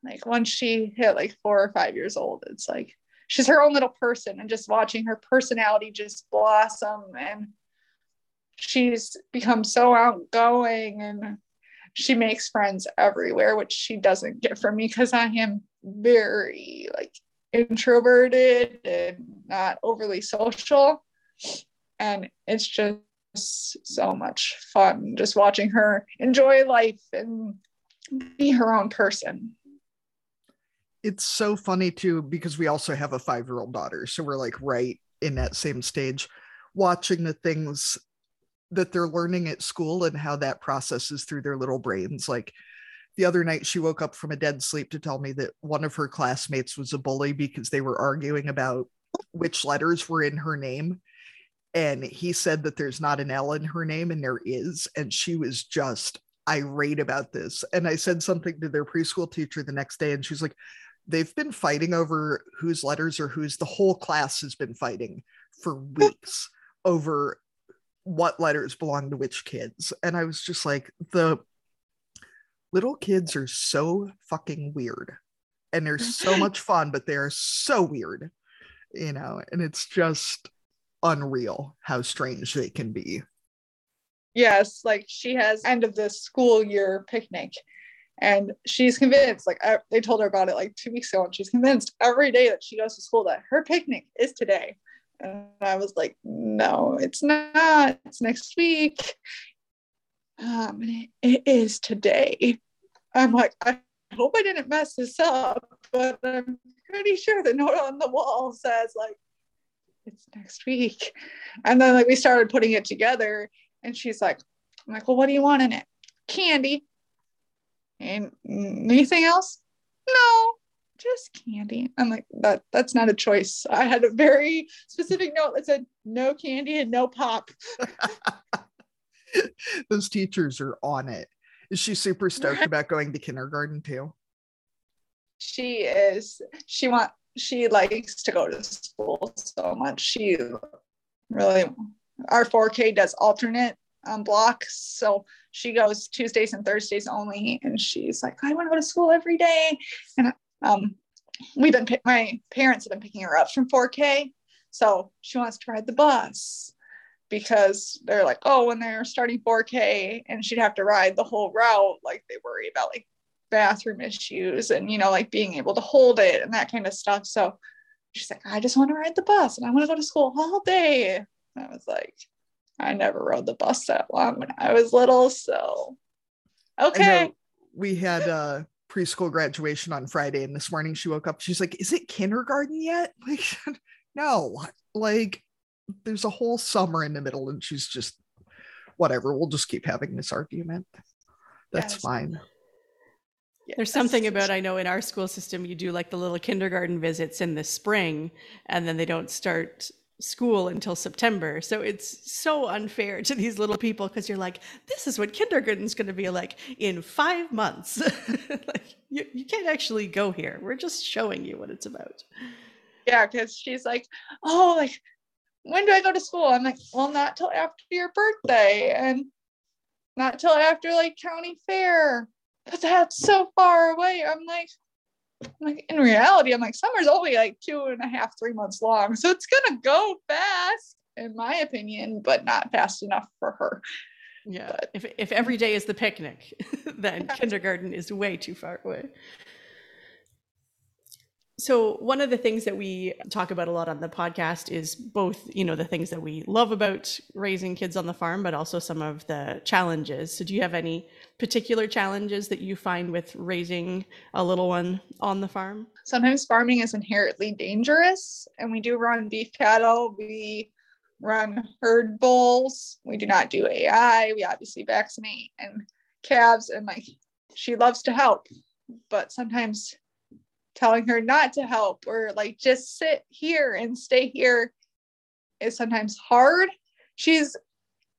like once she hit like four or five years old, it's like she's her own little person and just watching her personality just blossom and she's become so outgoing and she makes friends everywhere, which she doesn't get from me because I am very like introverted and not overly social. And it's just so much fun just watching her enjoy life and be her own person. It's so funny too because we also have a five year old daughter. So we're like right in that same stage, watching the things that they're learning at school and how that processes through their little brains. Like the other night, she woke up from a dead sleep to tell me that one of her classmates was a bully because they were arguing about which letters were in her name. And he said that there's not an L in her name and there is. And she was just irate about this. And I said something to their preschool teacher the next day and she's like they've been fighting over whose letters or whose. The whole class has been fighting for weeks over what letters belong to which kids. And I was just like the little kids are so fucking weird and they're so much fun but they're so weird you know and it's just unreal how strange they can be. Yes, like she has end of the school year picnic and she's convinced like I, they told her about it like two weeks ago and she's convinced every day that she goes to school that her picnic is today. And i was like no it's not. It's next week um, it is today. I'm like, I hope I didn't mess this up, but I'm pretty sure the note on the wall says like it's next week. And then like we started putting it together and she's like, I'm like, well, what do you want in it? Candy. And anything else? No, just candy. I'm like, that that's not a choice. I had a very specific note that said no candy and no pop. Those teachers are on it. Is she super stoked about going to kindergarten too? She is. She want she likes to go to school so much. She really our 4K does alternate um, blocks. So she goes Tuesdays and Thursdays only. And she's like, I want to go to school every day. And um, we've been, my parents have been picking her up from 4K. So she wants to ride the bus because they're like, oh, when they're starting 4K and she'd have to ride the whole route, like they worry about like bathroom issues and, you know, like being able to hold it and that kind of stuff. So she's like, I just want to ride the bus and I want to go to school all day. And I was like, I never rode the bus that long when I was little. So, okay. We had a preschool graduation on Friday, and this morning she woke up. She's like, Is it kindergarten yet? Like, no, like, there's a whole summer in the middle, and she's just, whatever. We'll just keep having this argument. That's yes. fine. There's something about I know in our school system you do like the little kindergarten visits in the spring and then they don't start school until September. So it's so unfair to these little people because you're like, this is what kindergarten's going to be like in five months. like, you, you can't actually go here. We're just showing you what it's about. Yeah, because she's like, oh, like, when do I go to school? I'm like, well, not till after your birthday and not till after like county fair. But that's so far away. I'm like, I'm like in reality, I'm like, summer's only like two and a half, three months long. So it's gonna go fast, in my opinion, but not fast enough for her. Yeah. But, if if every day is the picnic, then kindergarten is way too far away. So one of the things that we talk about a lot on the podcast is both, you know, the things that we love about raising kids on the farm, but also some of the challenges. So do you have any particular challenges that you find with raising a little one on the farm? Sometimes farming is inherently dangerous, and we do run beef cattle. We run herd bulls. We do not do AI. We obviously vaccinate and calves, and like she loves to help, but sometimes telling her not to help or like just sit here and stay here is sometimes hard. She's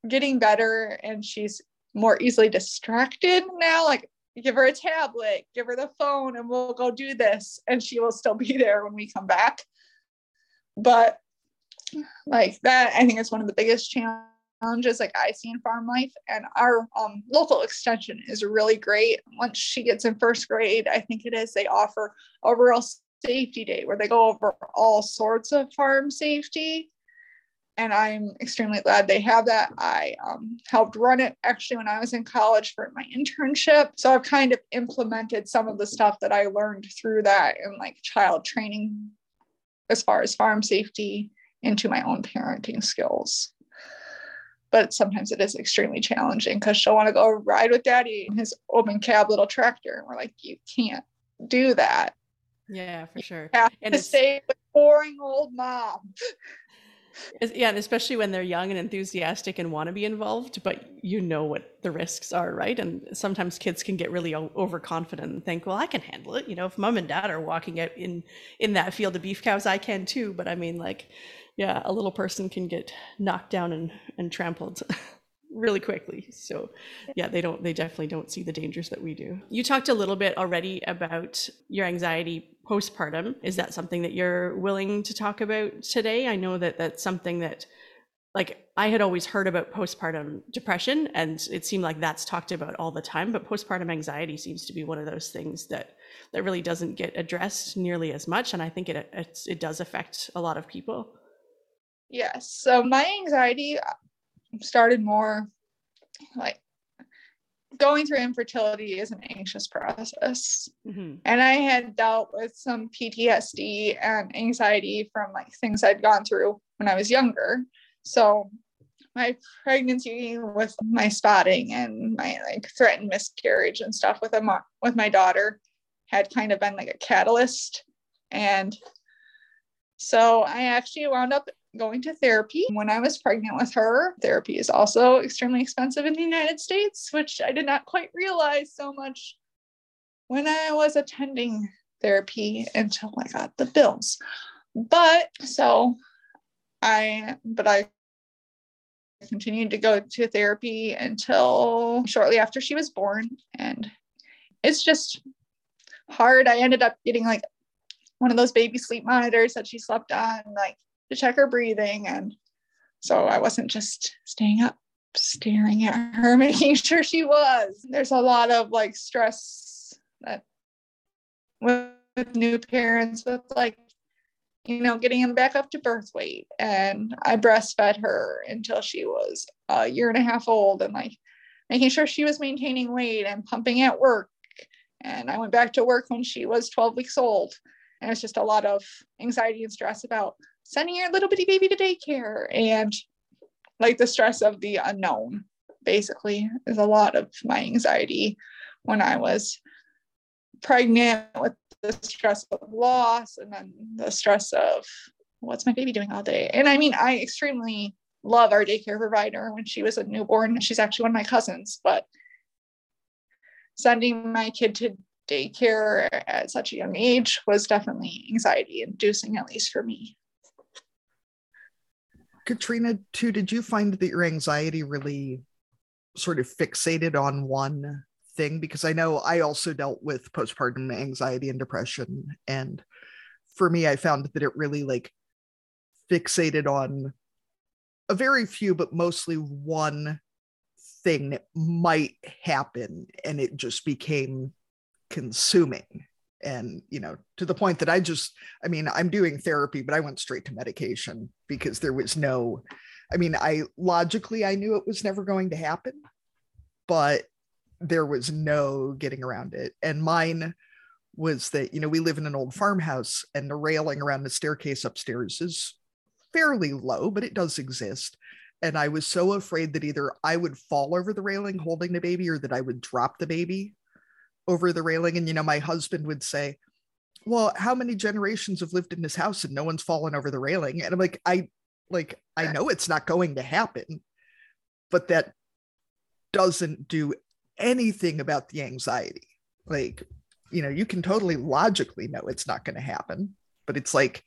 getting better and she's more easily distracted now. Like, give her a tablet, give her the phone, and we'll go do this. And she will still be there when we come back. But like that, I think is one of the biggest challenges like I see in farm life. And our um, local extension is really great. Once she gets in first grade, I think it is, they offer a real safety day where they go over all sorts of farm safety and I'm extremely glad they have that. I um, helped run it actually when I was in college for my internship. So I've kind of implemented some of the stuff that I learned through that in like child training as far as farm safety into my own parenting skills. But sometimes it is extremely challenging because she'll want to go ride with daddy in his open cab little tractor. And we're like, you can't do that. Yeah, for sure. You have and to stay with boring old mom. yeah, and especially when they're young and enthusiastic and want to be involved, but you know what the risks are, right? And sometimes kids can get really overconfident and think, "Well, I can handle it." You know, if mom and dad are walking out in in that field of beef cows, I can too. But I mean, like, yeah, a little person can get knocked down and and trampled. really quickly. So yeah, they don't they definitely don't see the dangers that we do. You talked a little bit already about your anxiety postpartum. Is that something that you're willing to talk about today? I know that that's something that like I had always heard about postpartum depression and it seemed like that's talked about all the time, but postpartum anxiety seems to be one of those things that that really doesn't get addressed nearly as much and I think it it does affect a lot of people. Yes. So my anxiety started more like going through infertility is an anxious process. Mm-hmm. And I had dealt with some PTSD and anxiety from like things I'd gone through when I was younger. So my pregnancy with my spotting and my like threatened miscarriage and stuff with a with my daughter had kind of been like a catalyst and so I actually wound up going to therapy when I was pregnant with her. Therapy is also extremely expensive in the United States, which I did not quite realize so much when I was attending therapy until I got the bills. But so I, but I continued to go to therapy until shortly after she was born. And it's just hard. I ended up getting like one of those baby sleep monitors that she slept on, like to check her breathing. And so I wasn't just staying up staring at her, making sure she was. There's a lot of like stress that with, new parents, with like, you know, getting them back up to birth weight. And I breastfed her until she was a year and a half old and like making sure she was maintaining weight and pumping at work. And I went back to work when she was 12 weeks old. And it's just a lot of anxiety and stress about sending your little bitty baby to daycare and like the stress of the unknown basically is a lot of my anxiety when I was pregnant with the stress of loss and then the stress of what's my baby doing all day. And I mean, I extremely love our daycare provider when she was a newborn. She's actually one of my cousins, but sending my kid to daycare at such a young age was definitely anxiety inducing, at least for me. Katrina, too, did you find that your anxiety really sort of fixated on one thing? Because I know I also dealt with postpartum anxiety and depression. And for me, I found that it really like fixated on a very few, but mostly one thing that might happen. And it just became consuming and you know to the point that i just i mean i'm doing therapy but i went straight to medication because there was no i mean i logically i knew it was never going to happen but there was no getting around it. And mine was that you know we live in an old farmhouse and the railing around the staircase upstairs is fairly low but it does exist. And i was so afraid that either i would fall over the railing holding the baby or that i would drop the baby over the railing and you know my husband would say well how many generations have lived in this house and no one's fallen over the railing? And i'm like i like i know it's not going to happen but that doesn't do anything about the anxiety. Like you know you can totally logically know it's not going to happen but it's like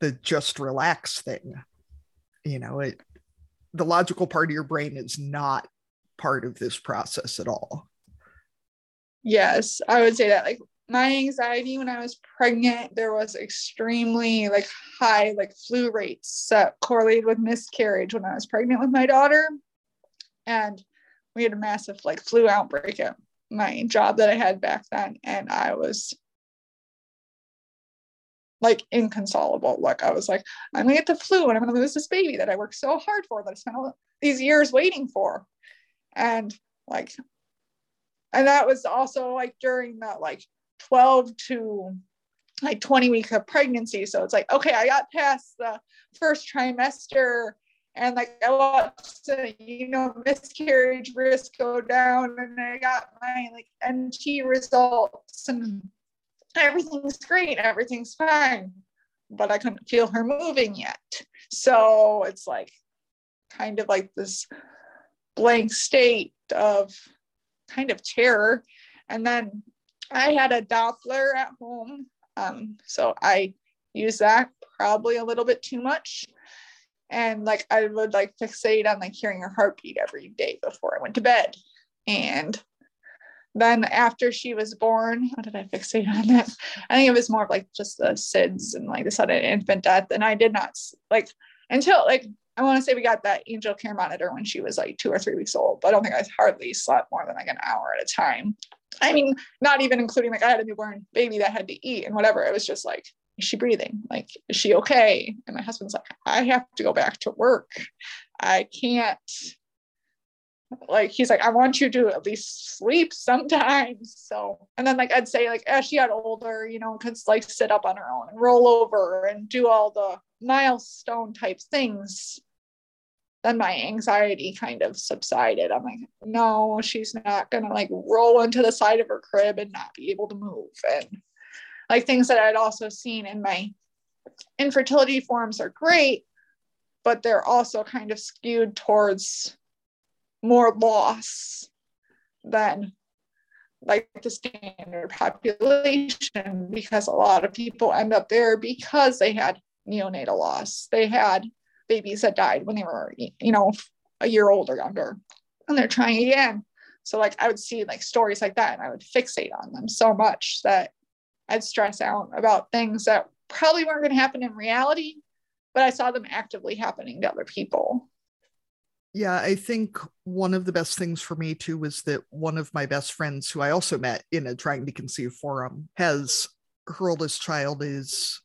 the just relax thing you know it the logical part of your brain is not part of this process at all yes i would say that like my anxiety when i was pregnant there was extremely like high like flu rates that correlated with miscarriage when i was pregnant with my daughter. And we had a massive like flu outbreak at my job that i had back then and i was like inconsolable. Like i was like i'm gonna get the flu and i'm gonna lose this baby that i worked so hard for that i spent all these years waiting for. And like and that was also like during that like 12 to like 20 weeks of pregnancy. So it's like okay i got past the first trimester. And like i watched the you know miscarriage risk go down. And i got my like nt results. And everything's great. Everything's fine. But i couldn't feel her moving yet. So it's like kind of like this blank state of kind of terror. And then I had a Doppler at home. Um, so I use that probably a little bit too much. And like I would like fixate on like hearing her heartbeat every day before I went to bed. And then after she was born, how did I fixate on that? I think it was more of like just the SIDS and like the sudden infant death. And I did not like until like I want to say we got that Angelcare monitor when she was like two or three weeks old, but I don't think I hardly slept more than like an hour at a time. I mean, not even including like I had a newborn baby that had to eat and whatever. It was just like, is she breathing? Like, is she okay? And my husband's like, I have to go back to work. I can't. Like, he's like, I want you to at least sleep sometimes. So, and then like I'd say, like, as she got older, you know, could like sit up on her own and roll over and do all the milestone type things then my anxiety kind of subsided. I'm like, no, she's not gonna like roll into the side of her crib and not be able to move. And like things that I'd also seen in my infertility forums are great, but they're also kind of skewed towards more loss than like the standard population because a lot of people end up there because they had neonatal loss. They had babies that died when they were, you know, a year old or younger, and they're trying again. So like I would see like stories like that, and I would fixate on them so much that I'd stress out about things that probably weren't going to happen in reality, but I saw them actively happening to other people. Yeah, I think one of the best things for me too was that one of my best friends, who I also met in a trying to conceive forum, has her oldest child is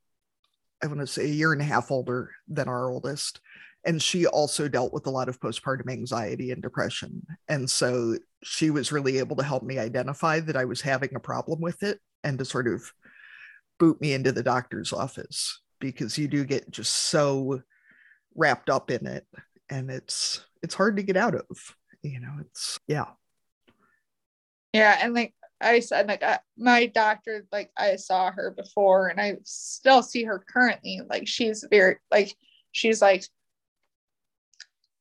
I want to say a year and a half older than our oldest. And she also dealt with a lot of postpartum anxiety and depression. And so she was really able to help me identify that I was having a problem with it and to sort of boot me into the doctor's office because you do get just so wrapped up in it and it's it's hard to get out of you know it's yeah yeah and like I said, like I, my doctor, like I saw her before, and I still see her currently. Like she's very, like she's like,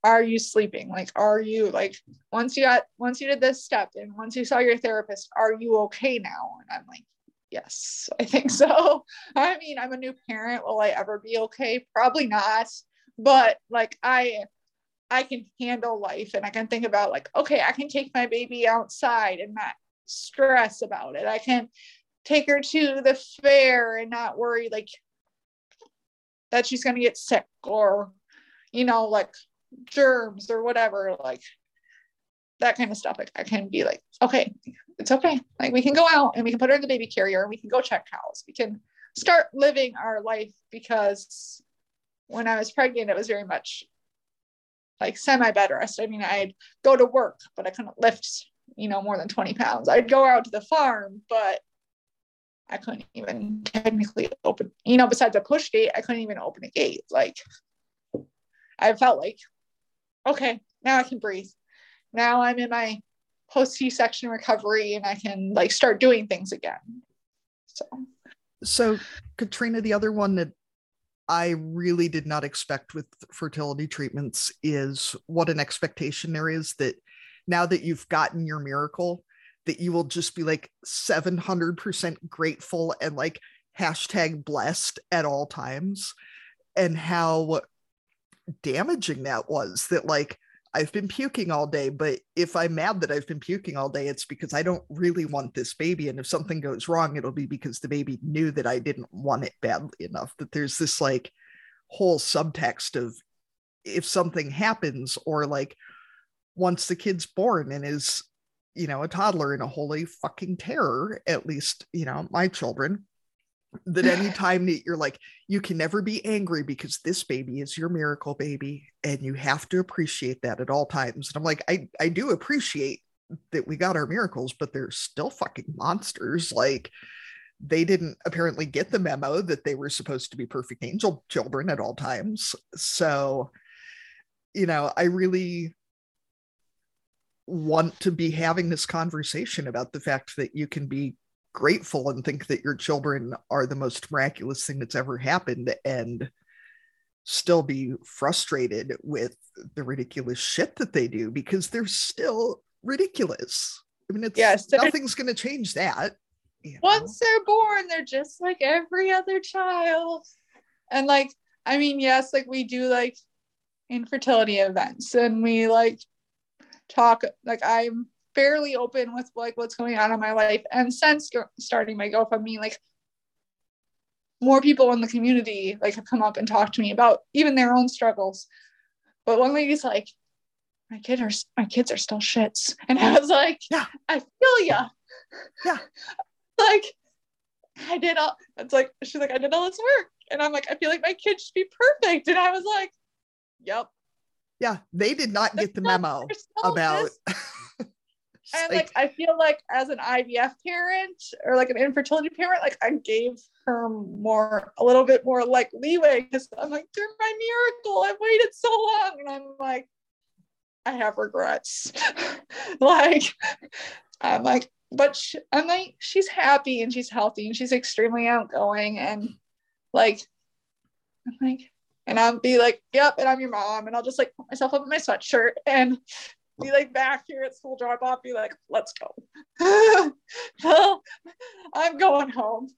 "Are you sleeping? Like, are you like once you got once you did this step, and once you saw your therapist, are you okay now?" And I'm like, "Yes, I think so." I mean, I'm a new parent. Will I ever be okay? Probably not. But like I I can handle life and I can think about like, okay, I can take my baby outside and not stress about it. I can take her to the fair and not worry like that she's going to get sick or, you know, like germs or whatever, like that kind of stuff. Like I can be like, okay, it's okay. Like we can go out and we can put her in the baby carrier and we can go check cows. We can start living our life because when I was pregnant, it was very much like semi bed rest. I mean, I'd go to work, but I couldn't lift you know, more than 20 pounds. I'd go out to the farm, but I couldn't even technically open, you know, besides a push gate, I couldn't even open a gate. Like I felt like, okay, now I can breathe. Now I'm in my post C-section recovery and I can like start doing things again. So so Katrina, the other one that I really did not expect with fertility treatments is what an expectation there is that now that you've gotten your miracle that you will just be like 700% grateful and like hashtag blessed at all times and how damaging that was that like I've been puking all day, but if I'm mad that I've been puking all day, it's because I don't really want this baby. And if something goes wrong, it'll be because the baby knew that I didn't want it badly enough. That there's this like whole subtext of if something happens or like once the kid's born and is you know a toddler in a holy fucking terror at least you know my children that anytime that you're like you can never be angry because this baby is your miracle baby and you have to appreciate that at all times. And i'm like i i do appreciate that we got our miracles but they're still fucking monsters. Like they didn't apparently get the memo that they were supposed to be perfect angel children at all times. So you know i really want to be having this conversation about the fact that you can be grateful and think that your children are the most miraculous thing that's ever happened and still be frustrated with the ridiculous shit that they do because they're still ridiculous. I mean, it's yes, nothing's going to change that. You know? Once they're born, they're just like every other child. And like, I mean, yes, like we do like infertility events and we like talk like i'm fairly open with like what's going on in my life. And since starting my gofundme like more people in the community like have come up and talked to me about even their own struggles. But one lady's like my kids are my kids are still shits. And i was like yeah. I feel ya. Yeah. Like i did all it's like she's like i did all this work. And i'm like i feel like my kids should be perfect. And i was like yep yeah, they did not get the memo about. and like, like, I feel like as an IVF parent or like an infertility parent, like I gave her more a little bit more like leeway because I'm like, you're my miracle. I've waited so long. And I'm like, I have regrets. like, I'm like, but she, I'm like, she's happy and she's healthy and she's extremely outgoing and like, I'm like, and I'll be like, yep, and I'm your mom, and I'll just like put myself up in my sweatshirt and be like back here at school drop off, be like, let's go. well, I'm going home.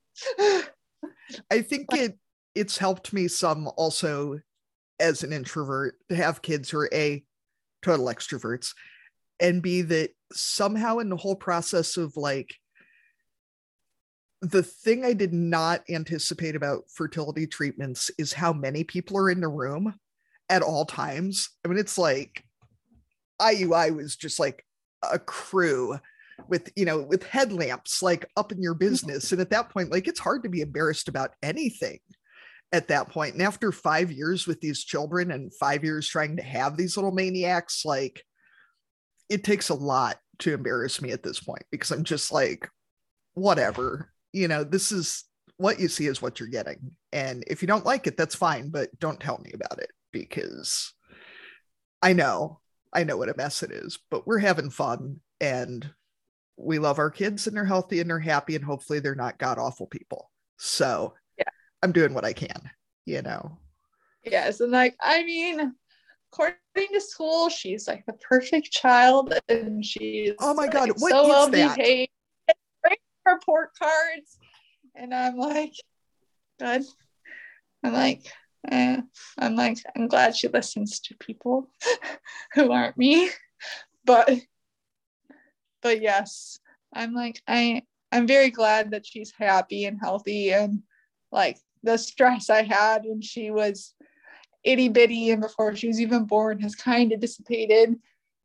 I think it it's helped me some also as an introvert to have kids who are a total extroverts and b that somehow in the whole process of like the thing I did not anticipate about fertility treatments is how many people are in the room at all times. I mean, it's like IUI was just like a crew with, you know, with headlamps like up in your mm-hmm. business. And at that point, like it's hard to be embarrassed about anything at that point. And after five years with these children and five years trying to have these little maniacs, like it takes a lot to embarrass me at this point because I'm just like, whatever you know, this is what you see is what you're getting. And if you don't like it, that's fine, but don't tell me about it because I know, I know what a mess it is, but we're having fun and we love our kids and they're healthy and they're happy and hopefully they're not god awful people. So yeah, I'm doing what I can, you know. Yes, and like I mean, according to school, she's like the perfect child, and she's oh my god, like, what so well that? behaved report cards. And I'm like, good. I'm like, eh. I'm like, I'm glad she listens to people who aren't me. But but yes, I'm like, I I'm very glad that she's happy and healthy and like the stress I had when she was itty bitty and before she was even born has kind of dissipated.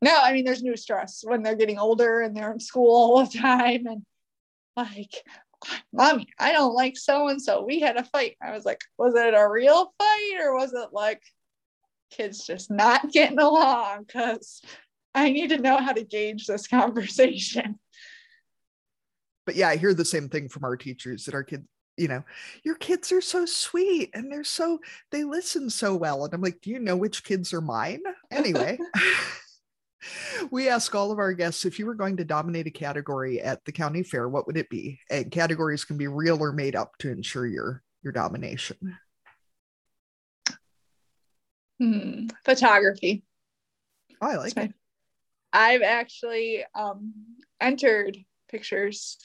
No, I mean, there's new stress when they're getting older and they're in school all the time and like, mommy, I don't like so and so. We had a fight. I was like, was it a real fight or was it like kids just not getting along? Because I need to know how to gauge this conversation. But yeah, I hear the same thing from our teachers that our kids, you know, your kids are so sweet and they're so, they listen so well. And I'm like, do you know which kids are mine? Anyway. we ask all of our guests if you were going to dominate a category at the county fair, what would it be? And categories can be real or made up to ensure your your domination. Hmm. Photography. Oh, I like it. I've actually um, entered pictures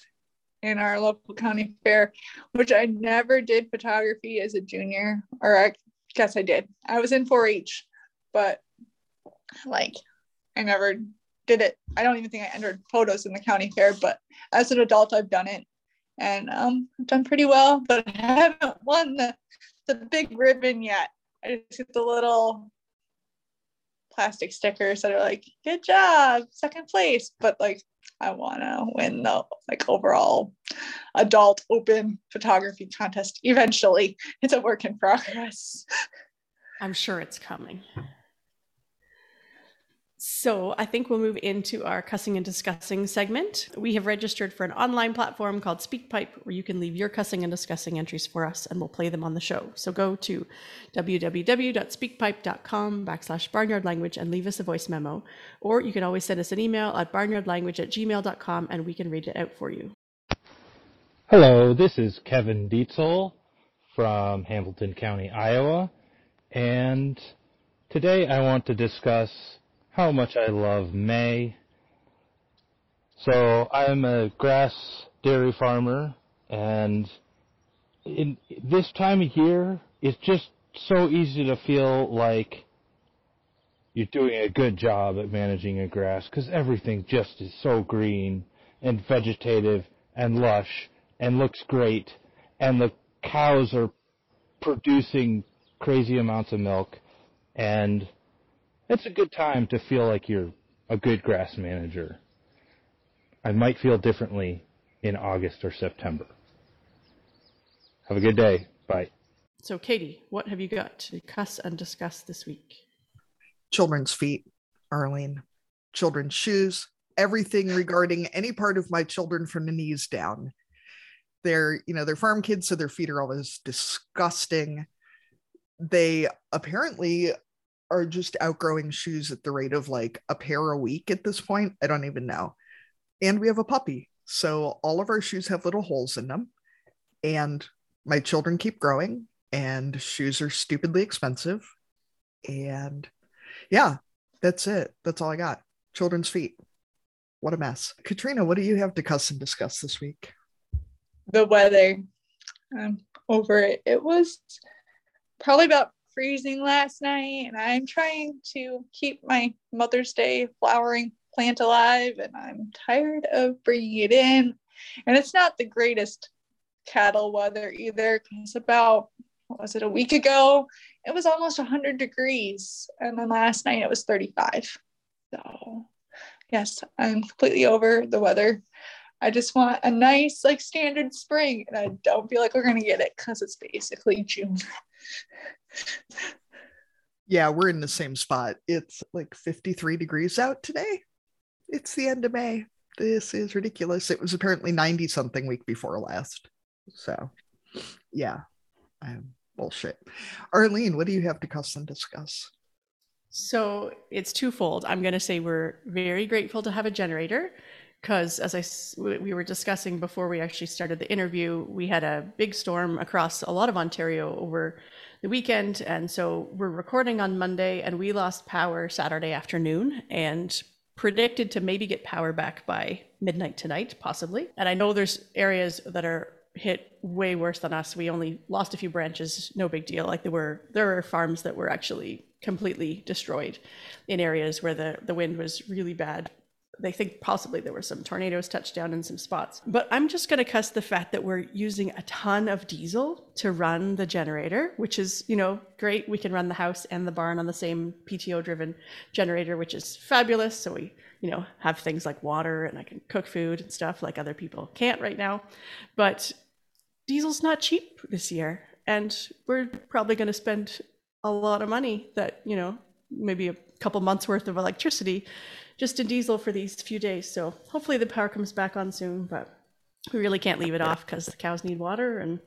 in our local county fair, which I never did photography as a junior, or I guess I did. I was in 4 H, but like I never did it. I don't even think I entered photos in the county fair, but as an adult, I've done it and um, I've done pretty well, but I haven't won the, the big ribbon yet. I just get the little plastic stickers that are like, good job, second place. But like, I want to win the like overall adult open photography contest eventually. It's a work in progress. I'm sure it's coming. So I think we'll move into our cussing and discussing segment. We have registered for an online platform called SpeakPipe where you can leave your cussing and discussing entries for us and we'll play them on the show. So go to www.speakpipe.com backslash barnyard language and leave us a voice memo. Or you can always send us an email at barnyardlanguage at gmail.com and we can read it out for you. Hello, this is Kevin Dietzel from Hamilton County, Iowa. And today I want to discuss how much I love May. So I'm a grass dairy farmer, and in this time of year, it's just so easy to feel like you're doing a good job at managing a grass because everything just is so green and vegetative and lush and looks great, and the cows are producing crazy amounts of milk, and it's a good time to feel like you're a good grass manager. I might feel differently in August or September. Have a good day. Bye. So, Katie, what have you got to cuss and discuss this week? Children's feet, Arlene. Children's shoes, everything regarding any part of my children from the knees down. They're, you know, they're farm kids, so their feet are always disgusting. They apparently are just outgrowing shoes at the rate of like a pair a week at this point. I don't even know. And we have a puppy. So all of our shoes have little holes in them. And my children keep growing, and shoes are stupidly expensive. And yeah, that's it. That's all I got. Children's feet. What a mess. Katrina, what do you have to cuss and discuss this week? The weather. I'm over it. It was probably about freezing last night, and I'm trying to keep my Mother's Day flowering plant alive, and I'm tired of bringing it in. And it's not the greatest cattle weather either, because about was it a week ago? It was almost 100 degrees, and then last night it was 35. So, yes, I'm completely over the weather. I just want a nice, like, standard spring, and I don't feel like we're gonna get it because it's basically June. yeah, we're in the same spot. It's like 53 degrees out today. It's the end of May. This is ridiculous. It was apparently 90 something week before last. So, yeah, I'm bullshit. Arlene, what do you have to cuss and discuss? So it's twofold. I'm going to say we're very grateful to have a generator because, as I we were discussing before we actually started the interview, we had a big storm across a lot of Ontario over the weekend, and so we're recording on Monday, and we lost power Saturday afternoon, and predicted to maybe get power back by midnight tonight, possibly. And I know there's areas that are hit way worse than us. We only lost a few branches, no big deal. Like there were there were farms that were actually completely destroyed in areas where the, the wind was really bad. They think possibly there were some tornadoes touched down in some spots. But I'm just going to cuss the fact that we're using a ton of diesel to run the generator, which is, you know, great. We can run the house and the barn on the same PTO driven generator, which is fabulous. So we you know, have things like water and I can cook food and stuff like other people can't right now. But diesel's not cheap this year. And we're probably going to spend a lot of money that, you know, maybe a couple months worth of electricity just in diesel for these few days. So hopefully the power comes back on soon, but we really can't leave it off because the cows need water and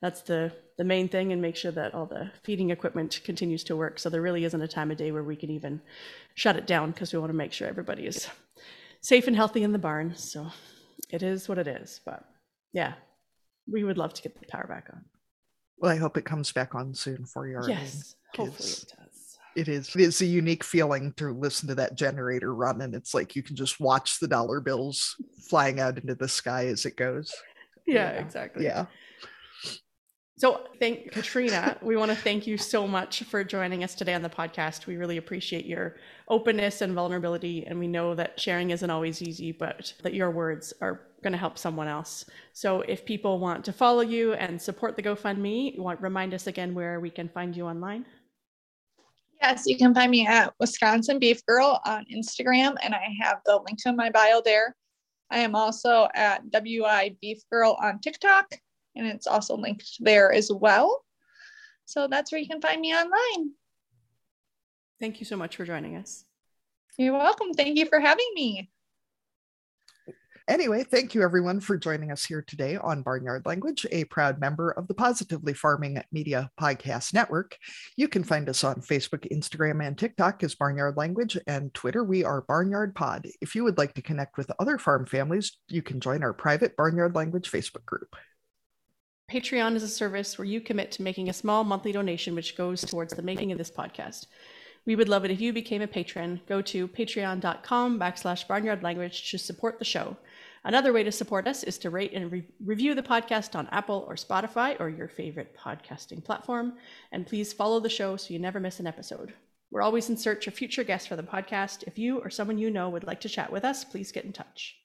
that's the the main thing and make sure that all the feeding equipment continues to work. So there really isn't a time of day where we can even shut it down because we want to make sure everybody is safe and healthy in the barn. So it is what it is but yeah we would love to get the power back on. Well i hope it comes back on soon for you yes hopefully it does it is it's a unique feeling to listen to that generator run and it's like you can just watch the dollar bills flying out into the sky as it goes yeah, yeah. exactly yeah so, thank Katrina. we want to thank you so much for joining us today on the podcast. We really appreciate your openness and vulnerability. And we know that sharing isn't always easy, but that your words are going to help someone else. So, if people want to follow you and support the GoFundMe, you want remind us again where we can find you online? Yes, you can find me at Wisconsin Beef Girl on Instagram, and I have the link to my bio there. I am also at WI Beef Girl on TikTok, and it's also linked there as well. So that's where you can find me online. Thank you so much for joining us. You're welcome. Thank you for having me. Anyway, thank you everyone for joining us here today on Barnyard Language, a proud member of the Positively Farming Media Podcast Network. You can find us on Facebook, Instagram, and TikTok as Barnyard Language, and Twitter, we are Barnyard Pod. If you would like to connect with other farm families, you can join our private Barnyard Language Facebook group. Patreon is a service where you commit to making a small monthly donation, which goes towards the making of this podcast. We would love it if you became a patron. Go to patreon.com backslash barnyard language to support the show. Another way to support us is to rate and re- review the podcast on Apple or Spotify or your favorite podcasting platform. And please follow the show so you never miss an episode. We're always in search of future guests for the podcast. If you or someone you know would like to chat with us, please get in touch.